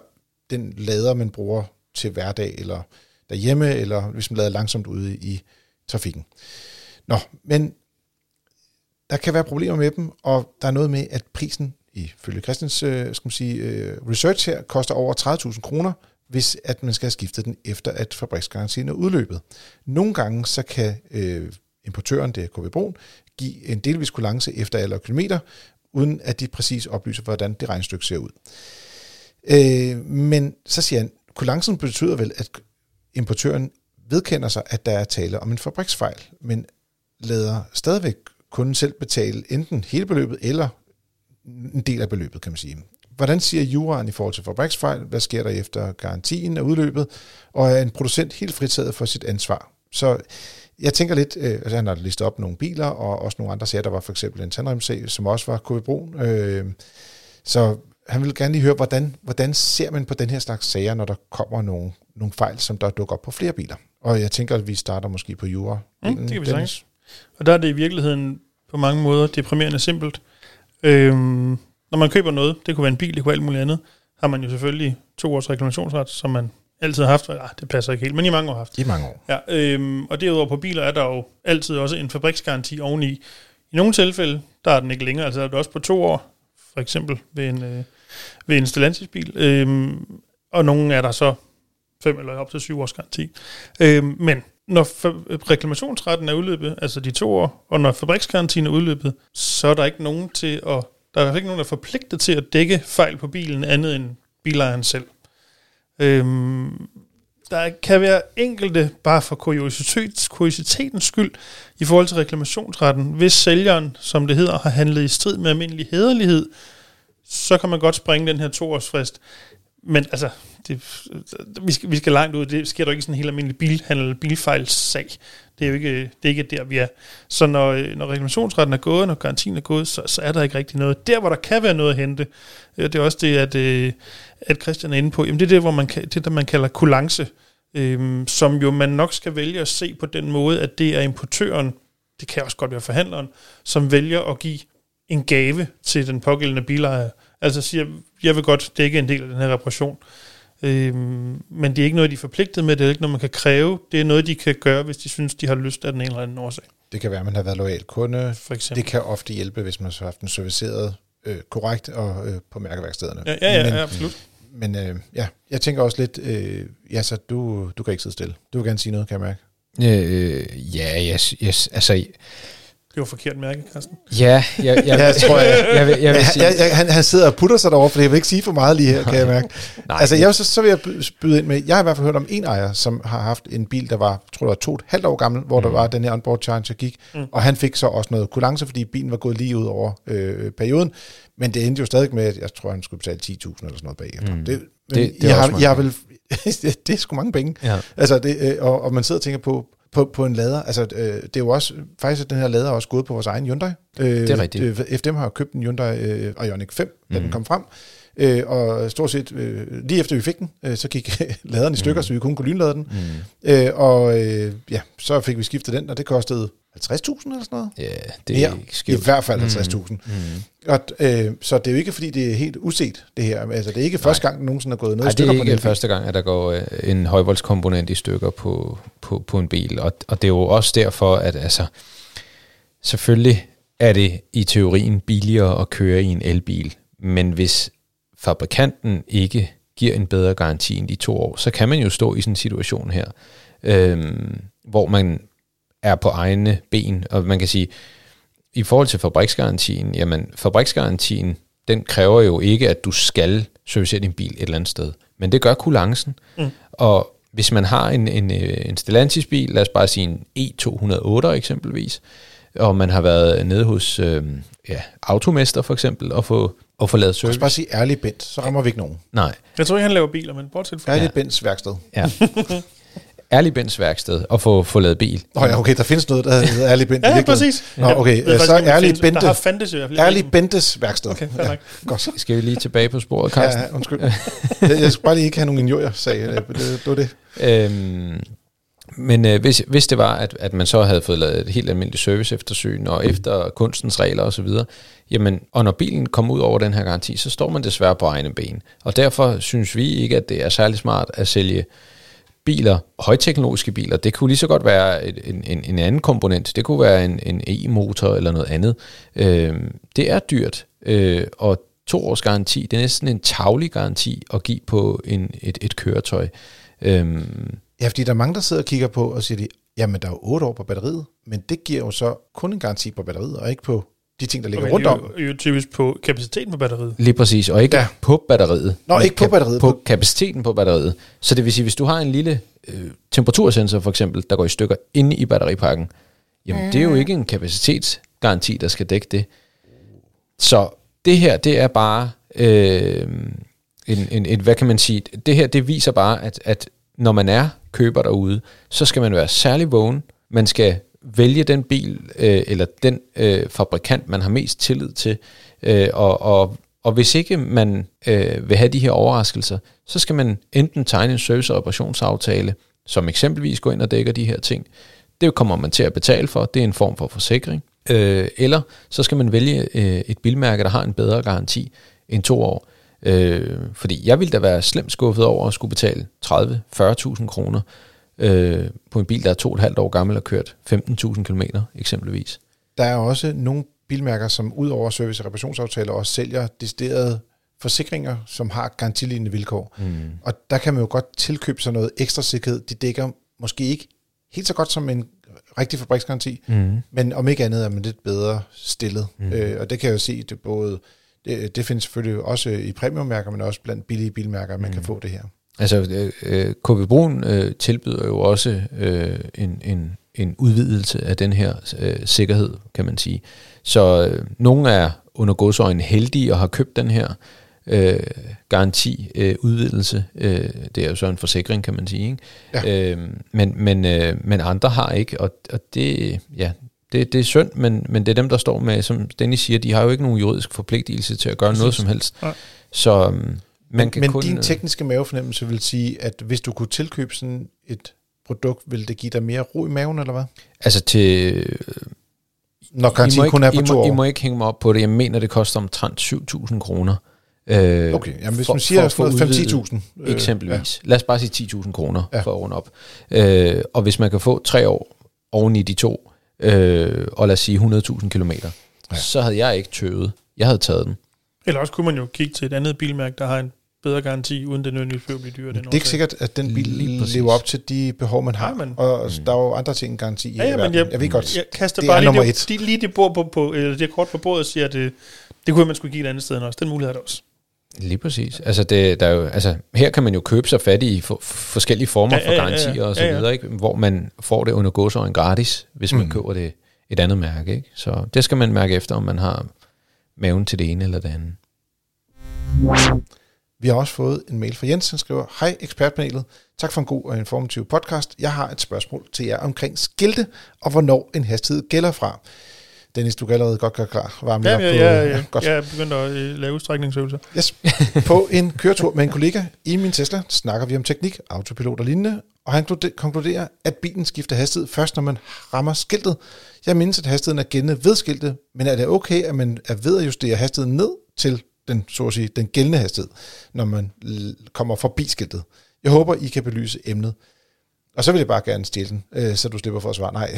den lader, man bruger til hverdag, eller derhjemme, eller hvis man lader langsomt ude i trafikken. Nå, men der kan være problemer med dem, og der er noget med, at prisen ifølge Christians øh, skal man sige, øh, research her, koster over 30.000 kroner, hvis at man skal have skiftet den efter, at fabriksgarantien er udløbet. Nogle gange så kan øh, importøren, det er KB Brun, give en delvis kulance efter alle kilometer, uden at de præcis oplyser, hvordan det regnstykke ser ud. Øh, men så siger han, kulancen betyder vel, at importøren vedkender sig, at der er tale om en fabriksfejl, men lader stadigvæk kunden selv betale enten hele beløbet eller en del af beløbet, kan man sige. Hvordan siger juraen i forhold til fabriksfejl? Hvad sker der efter garantien er udløbet? Og er en producent helt fritaget for sit ansvar? så jeg tænker lidt, øh, altså han har listet op nogle biler, og også nogle andre sager. Der var for eksempel en tandremsag, som også var KV Brun. Øh, så han vil gerne lige høre, hvordan, hvordan ser man på den her slags sager, når der kommer nogle, nogle fejl, som der dukker op på flere biler? Og jeg tænker, at vi starter måske på jura. Mm, det kan vi sagtens. Og der er det i virkeligheden på mange måder deprimerende simpelt. Øhm, når man køber noget, det kunne være en bil, det kunne være alt muligt andet, har man jo selvfølgelig to års reklamationsret, som man altid har haft. Ah, det passer ikke helt, men i mange år har haft. I mange år. Ja, øhm, og derudover på biler er der jo altid også en fabriksgaranti oveni. I nogle tilfælde, der er den ikke længere, altså er det også på to år, for eksempel ved en, øh, ved en Stellantis-bil. Øhm, og nogle er der så fem eller op til syv års garanti. Øhm, men når reklamationsretten er udløbet, altså de to år, og når fabrikskarantinen er udløbet, så er der ikke nogen til at, der er ikke nogen, der er forpligtet til at dække fejl på bilen andet end bilejeren selv. Øhm, der kan være enkelte, bare for kuriositet, kuriositetens skyld, i forhold til reklamationsretten. Hvis sælgeren, som det hedder, har handlet i strid med almindelig hederlighed, så kan man godt springe den her toårsfrist. Men altså, det, vi, skal, vi skal langt ud. Det sker jo ikke sådan en helt almindelig bilhandel, bilfejlssag. Det er jo ikke, det er ikke der, vi er. Så når, når reklamationsretten er gået, når garantien er gået, så, så er der ikke rigtig noget. Der, hvor der kan være noget at hente, øh, det er også det, at, øh, at Christian er inde på. Jamen, det er det, hvor man, det, der man kalder kulance, øhm, som jo man nok skal vælge at se på den måde, at det er importøren, det kan også godt være forhandleren, som vælger at give en gave til den pågældende bilejer. Altså siger, jeg vil godt dække en del af den her reparation. Øhm, men det er ikke noget, de er forpligtet med, det er ikke noget, man kan kræve. Det er noget, de kan gøre, hvis de synes, de har lyst af den ene eller anden årsag. Det kan være, at man har været lojal kunde. For eksempel. Det kan ofte hjælpe, hvis man har haft den serviceret øh, korrekt og øh, på mærkeværkstederne. Ja, ja, ja, men, ja absolut. Men øh, ja, jeg tænker også lidt, øh, ja, så du, du kan ikke sidde stille. Du vil gerne sige noget, kan jeg mærke. Øh, ja, yes, yes, altså det var forkert mærke, Carsten. Ja, jeg, jeg, jeg, jeg tror, jeg, jeg, vil, jeg vil sige... Jeg, jeg, han, han sidder og putter sig derovre, for jeg vil ikke sige for meget lige her, kan jeg mærke. Nej, altså, jeg, så, så vil jeg byde ind med, jeg har i hvert fald hørt om en ejer, som har haft en bil, der var, jeg tror var to et halvt år gammel, hvor mm. der var den her onboard charger gik, mm. og han fik så også noget kulance, fordi bilen var gået lige ud over øh, perioden, men det endte jo stadig med, at jeg tror, han skulle betale 10.000 eller sådan noget bagefter. Mm. Det, det, det, jeg, har, jeg har vel, (laughs) det er sgu mange penge. Ja. Altså, det, øh, og, og man sidder og tænker på, på, på en lader. Altså, øh, det er jo også, faktisk den her lader er også gået på vores egen Hyundai. Øh, det er rigtigt. Øh, FDM har købt en Hyundai øh, Ioniq 5, da mm. den mhm. kom frem. Øh, og stort set, øh, lige efter vi fik den, øh, så gik (laughs) laderen i stykker, mm. så vi kun kunne lynlade den. Mm. Øh, og øh, ja, så fik vi skiftet den, og det kostede 50.000 eller sådan noget? Ja, det er Mere, I hvert fald 50.000. Mm. Mm. Og, øh, så det er jo ikke, fordi det er helt uset, det her. Altså, det er ikke Nej. første gang, der nogensinde er gået noget Nej, stykker det er ikke første gang, at der går øh, en højvoldskomponent i stykker på, på, på en bil. Og, og det er jo også derfor, at altså, selvfølgelig er det i teorien billigere at køre i en elbil. Men hvis fabrikanten ikke giver en bedre garanti end de to år, så kan man jo stå i sådan en situation her, øh, hvor man er på egne ben, og man kan sige, i forhold til fabriksgarantien, jamen fabriksgarantien, den kræver jo ikke, at du skal servicere din bil et eller andet sted, men det gør kulancen, mm. og hvis man har en, en, en Stellantis-bil, lad os bare sige en E208 eksempelvis, og man har været nede hos øh, ja, Automester for eksempel, og få, og få lavet service. Jeg bare sige ærlig Bent, så rammer vi ikke nogen. Nej. Jeg tror ikke, han laver biler, men bortset fra... Ærlig ja. Bents værksted. Ja. (laughs) Ærlig Bens værksted og få, få lavet bil. Oh, ja, okay, der findes noget, der hedder Ærlig Bent. (laughs) ja, præcis. Nå, okay, ja, så Ærlig Bente. Der har fandtes i hvert fald. Ærlig Bentes værksted. Okay, ja, godt. Skal vi lige tilbage på sporet, Carsten? Ja, undskyld. (laughs) jeg, jeg skal bare lige ikke have nogen injurier, sagde det, det var det. Øhm, men øh, hvis, hvis det var, at, at man så havde fået lavet et helt almindeligt service eftersyn, og efter kunstens regler osv., jamen, og når bilen kommer ud over den her garanti, så står man desværre på egne ben. Og derfor synes vi ikke, at det er særlig smart at sælge biler, højteknologiske biler, det kunne lige så godt være en, en, en anden komponent. Det kunne være en, en e-motor eller noget andet. Øh, det er dyrt, øh, og to års garanti, det er næsten en taglig garanti at give på en, et, et køretøj. Øh, ja, fordi der er mange, der sidder og kigger på og siger, de, jamen der er jo otte år på batteriet, men det giver jo så kun en garanti på batteriet, og ikke på de ting, der ligger okay, rundt om. Det er jo typisk på kapaciteten på batteriet. Lige præcis, og ikke ja. på batteriet. Nå, ikke på batteriet. På kapaciteten på batteriet. Så det vil sige, hvis du har en lille øh, temperatursensor for eksempel, der går i stykker inde i batteripakken, jamen mm. det er jo ikke en kapacitetsgaranti, der skal dække det. Så det her, det er bare øh, en, en, en, hvad kan man sige, det her, det viser bare, at, at når man er køber derude, så skal man være særlig vågen. Man skal vælge den bil øh, eller den øh, fabrikant, man har mest tillid til. Øh, og, og, og hvis ikke man øh, vil have de her overraskelser, så skal man enten tegne en service- og reparationsaftale, som eksempelvis går ind og dækker de her ting. Det kommer man til at betale for. Det er en form for forsikring. Øh, eller så skal man vælge øh, et bilmærke, der har en bedre garanti end to år. Øh, fordi jeg ville da være slemt skuffet over at skulle betale 30-40.000 kroner øh, på en bil, der er to og et halvt år gammel og kørt 15.000 km eksempelvis. Der er også nogle bilmærker, som ud over service- og reparationsaftaler også sælger deciderede forsikringer, som har garantilignende vilkår. Mm. Og der kan man jo godt tilkøbe sig noget ekstra sikkerhed. De dækker måske ikke helt så godt som en rigtig fabriksgaranti, mm. men om ikke andet er man lidt bedre stillet. Mm. Øh, og det kan jeg jo se, det både det, det findes selvfølgelig også i premiummærker, men også blandt billige bilmærker, man mm. kan få det her. Altså, øh, KB Brun øh, tilbyder jo også øh, en, en, en udvidelse af den her øh, sikkerhed, kan man sige. Så øh, nogle er under godsøjne heldige og har købt den her øh, garanti øh, udvidelse. Øh, det er jo så en forsikring, kan man sige. Ikke? Ja. Øh, men, men, øh, men andre har ikke, og, og det, ja, det, det er synd, men, men det er dem, der står med, som Dennis siger, de har jo ikke nogen juridisk forpligtelse til at gøre Præcis. noget som helst. Ja. Så um, man men, kan men kun... din øh, tekniske mavefornemmelse vil sige, at hvis du kunne tilkøbe sådan et produkt, vil det give dig mere ro i maven, eller hvad? Altså til... Når garantien kun er på I to må, år. I må ikke hænge mig op på det. Jeg mener, det koster omtrent 7.000 kroner. Øh, okay, jamen hvis for, man siger for, for 5-10.000. Øh, eksempelvis. Ja. Lad os bare sige 10.000 kroner ja. for at runde op. Øh, og hvis man kan få tre år oven i de to, øh, og lad os sige 100.000 km, ja. så havde jeg ikke tøvet. Jeg havde taget den. Eller også kunne man jo kigge til et andet bilmærke, der har en bedre garanti, uden det nødvendigvis bliver blive dyrere. Det er ikke sikkert, at den bil lever op til de behov, man har. Ja, men, og mm. der er jo andre ting end garanti ja, ja, men jeg, jeg ved godt, jeg kaster det bare lige det, de, lige det, bord på, på, eller det kort på bordet siger, at det, det kunne man skulle give et andet sted end også. Den mulighed er der også. Lige præcis. Altså, det, der er jo, altså, her kan man jo købe sig fat i for, forskellige former ja, for garantier ja, ja, ja. og så videre, ikke? hvor man får det under gåsøjne gratis, hvis man mm. køber det et andet mærke. Ikke? Så det skal man mærke efter, om man har maven til det ene eller det andet. Vi har også fået en mail fra Jens, han skriver, Hej ekspertpanelet, tak for en god og informativ podcast. Jeg har et spørgsmål til jer omkring skilte, og hvornår en hastighed gælder fra. Dennis, du kan allerede godt gøre klar. Varme ja, ja, ja, ja, ja, godt. jeg er begyndt at øh, lave udstrækningsøvelser. Yes. På en køretur med en kollega i min Tesla snakker vi om teknik, autopilot og lignende, og han konkluderer, at bilen skifter hastighed først, når man rammer skiltet. Jeg mindes, at hastigheden er gældende ved skiltet, men er det okay, at man er ved at justere hastigheden ned til den, så at sige, den gældende hastighed, når man kommer forbi skiltet? Jeg håber, I kan belyse emnet. Og så vil jeg bare gerne stjæle den, øh, så du slipper for at svare nej. (laughs)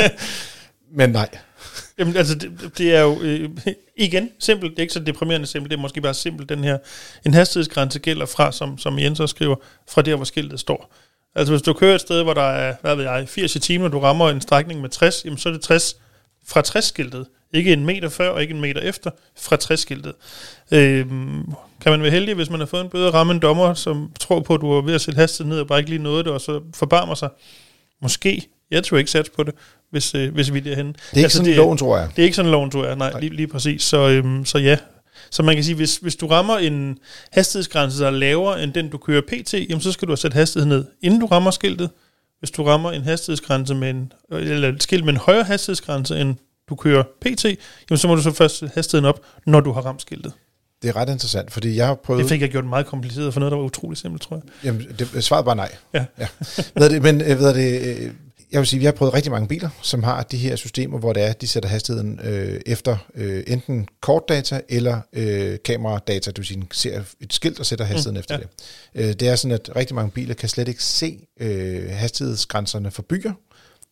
(laughs) Men nej. (laughs) Jamen, altså, det, det er jo øh, igen simpelt. Det er ikke så deprimerende simpelt. Det er måske bare simpelt, den her. En hastighedsgrænse gælder fra, som, som Jens også skriver, fra der, hvor skiltet står. Altså, hvis du kører et sted, hvor der er, hvad ved jeg, 80 i timen, og du rammer en strækning med 60, jamen, så er det 60 fra 60-skiltet. Ikke en meter før, og ikke en meter efter, fra 60-skiltet. Øhm, kan man være heldig, hvis man har fået en bøde ramme en dommer, som tror på, at du er ved at sætte hastigheden ned, og bare ikke lige nåede det, og så forbarmer sig? Måske. Jeg tror ikke sats på det hvis, øh, hvis vi er derhen. Det er ikke altså, sådan, det, loven tror jeg. Det er ikke sådan, loven tror jeg. Nej, Nej. Lige, lige præcis. Så, øhm, så ja. Så man kan sige, hvis, hvis du rammer en hastighedsgrænse, der er lavere end den, du kører pt., jamen, så skal du have sat hastigheden ned, inden du rammer skiltet. Hvis du rammer en hastighedsgrænse med en, eller et skilt med en højere hastighedsgrænse, end du kører pt., jamen, så må du så først hastigheden op, når du har ramt skiltet. Det er ret interessant, fordi jeg har prøvet... Det fik jeg gjort meget kompliceret for noget, der var utrolig simpelt, tror jeg. Jamen, det, svaret bare nej. Ja. ja. ved det, men ved det, øh, jeg vil sige, vi har prøvet rigtig mange biler, som har de her systemer, hvor det er, de sætter hastigheden øh, efter øh, enten kortdata eller øh, kameradata, du siger, ser et skilt og sætter hastigheden mm, efter ja. det. Øh, det er sådan, at rigtig mange biler kan slet ikke se øh, hastighedsgrænserne for byer,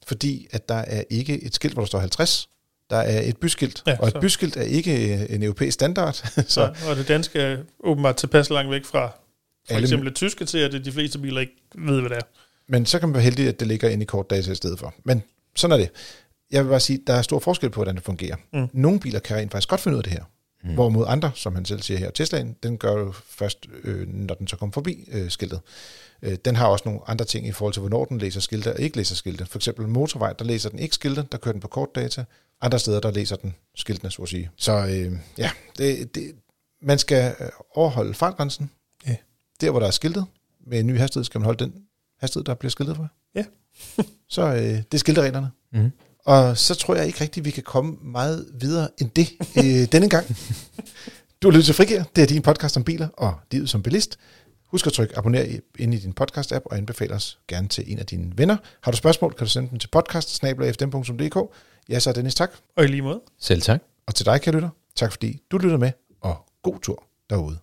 fordi at der er ikke et skilt, hvor der står 50, der er et byskilt, ja, og et så. byskilt er ikke øh, en europæisk standard. (laughs) så. Ja, og det danske er åbenbart tilpas langt væk fra for alle, eksempel det tyske til, at de fleste biler ikke ved, hvad det er. Men så kan man være heldig, at det ligger inde i kortdata i stedet for. Men sådan er det. Jeg vil bare sige, der er stor forskel på, hvordan det fungerer. Mm. Nogle biler kan rent faktisk godt finde ud af det her. Mm. Hvorimod andre, som han selv siger her, Teslaen, den gør jo først, øh, når den så kommer forbi øh, skiltet. Øh, den har også nogle andre ting i forhold til, hvornår den læser skilte og ikke læser skilte. For eksempel motorvej, der læser den ikke skilte, der kører den på kortdata. Andre steder, der læser den skiltene, så at sige. Så øh, ja, det, det, man skal øh, overholde fartgrænsen. Yeah. Der, hvor der er skiltet, med en ny hastighed, skal man holde den hastighed, der bliver skiltet for. Ja. (laughs) så øh, det er skiltereglerne. Mm. Og så tror jeg ikke rigtigt, vi kan komme meget videre end det øh, (laughs) denne gang. Du har lyttet til Frigir. Det er din podcast om biler og livet som bilist. Husk at trykke abonner ind i din podcast-app og anbefale os gerne til en af dine venner. Har du spørgsmål, kan du sende dem til podcast Ja, så er Dennis tak. Og i lige måde. Selv tak. Og til dig, kære lytter, tak fordi du lyttede med, og god tur derude.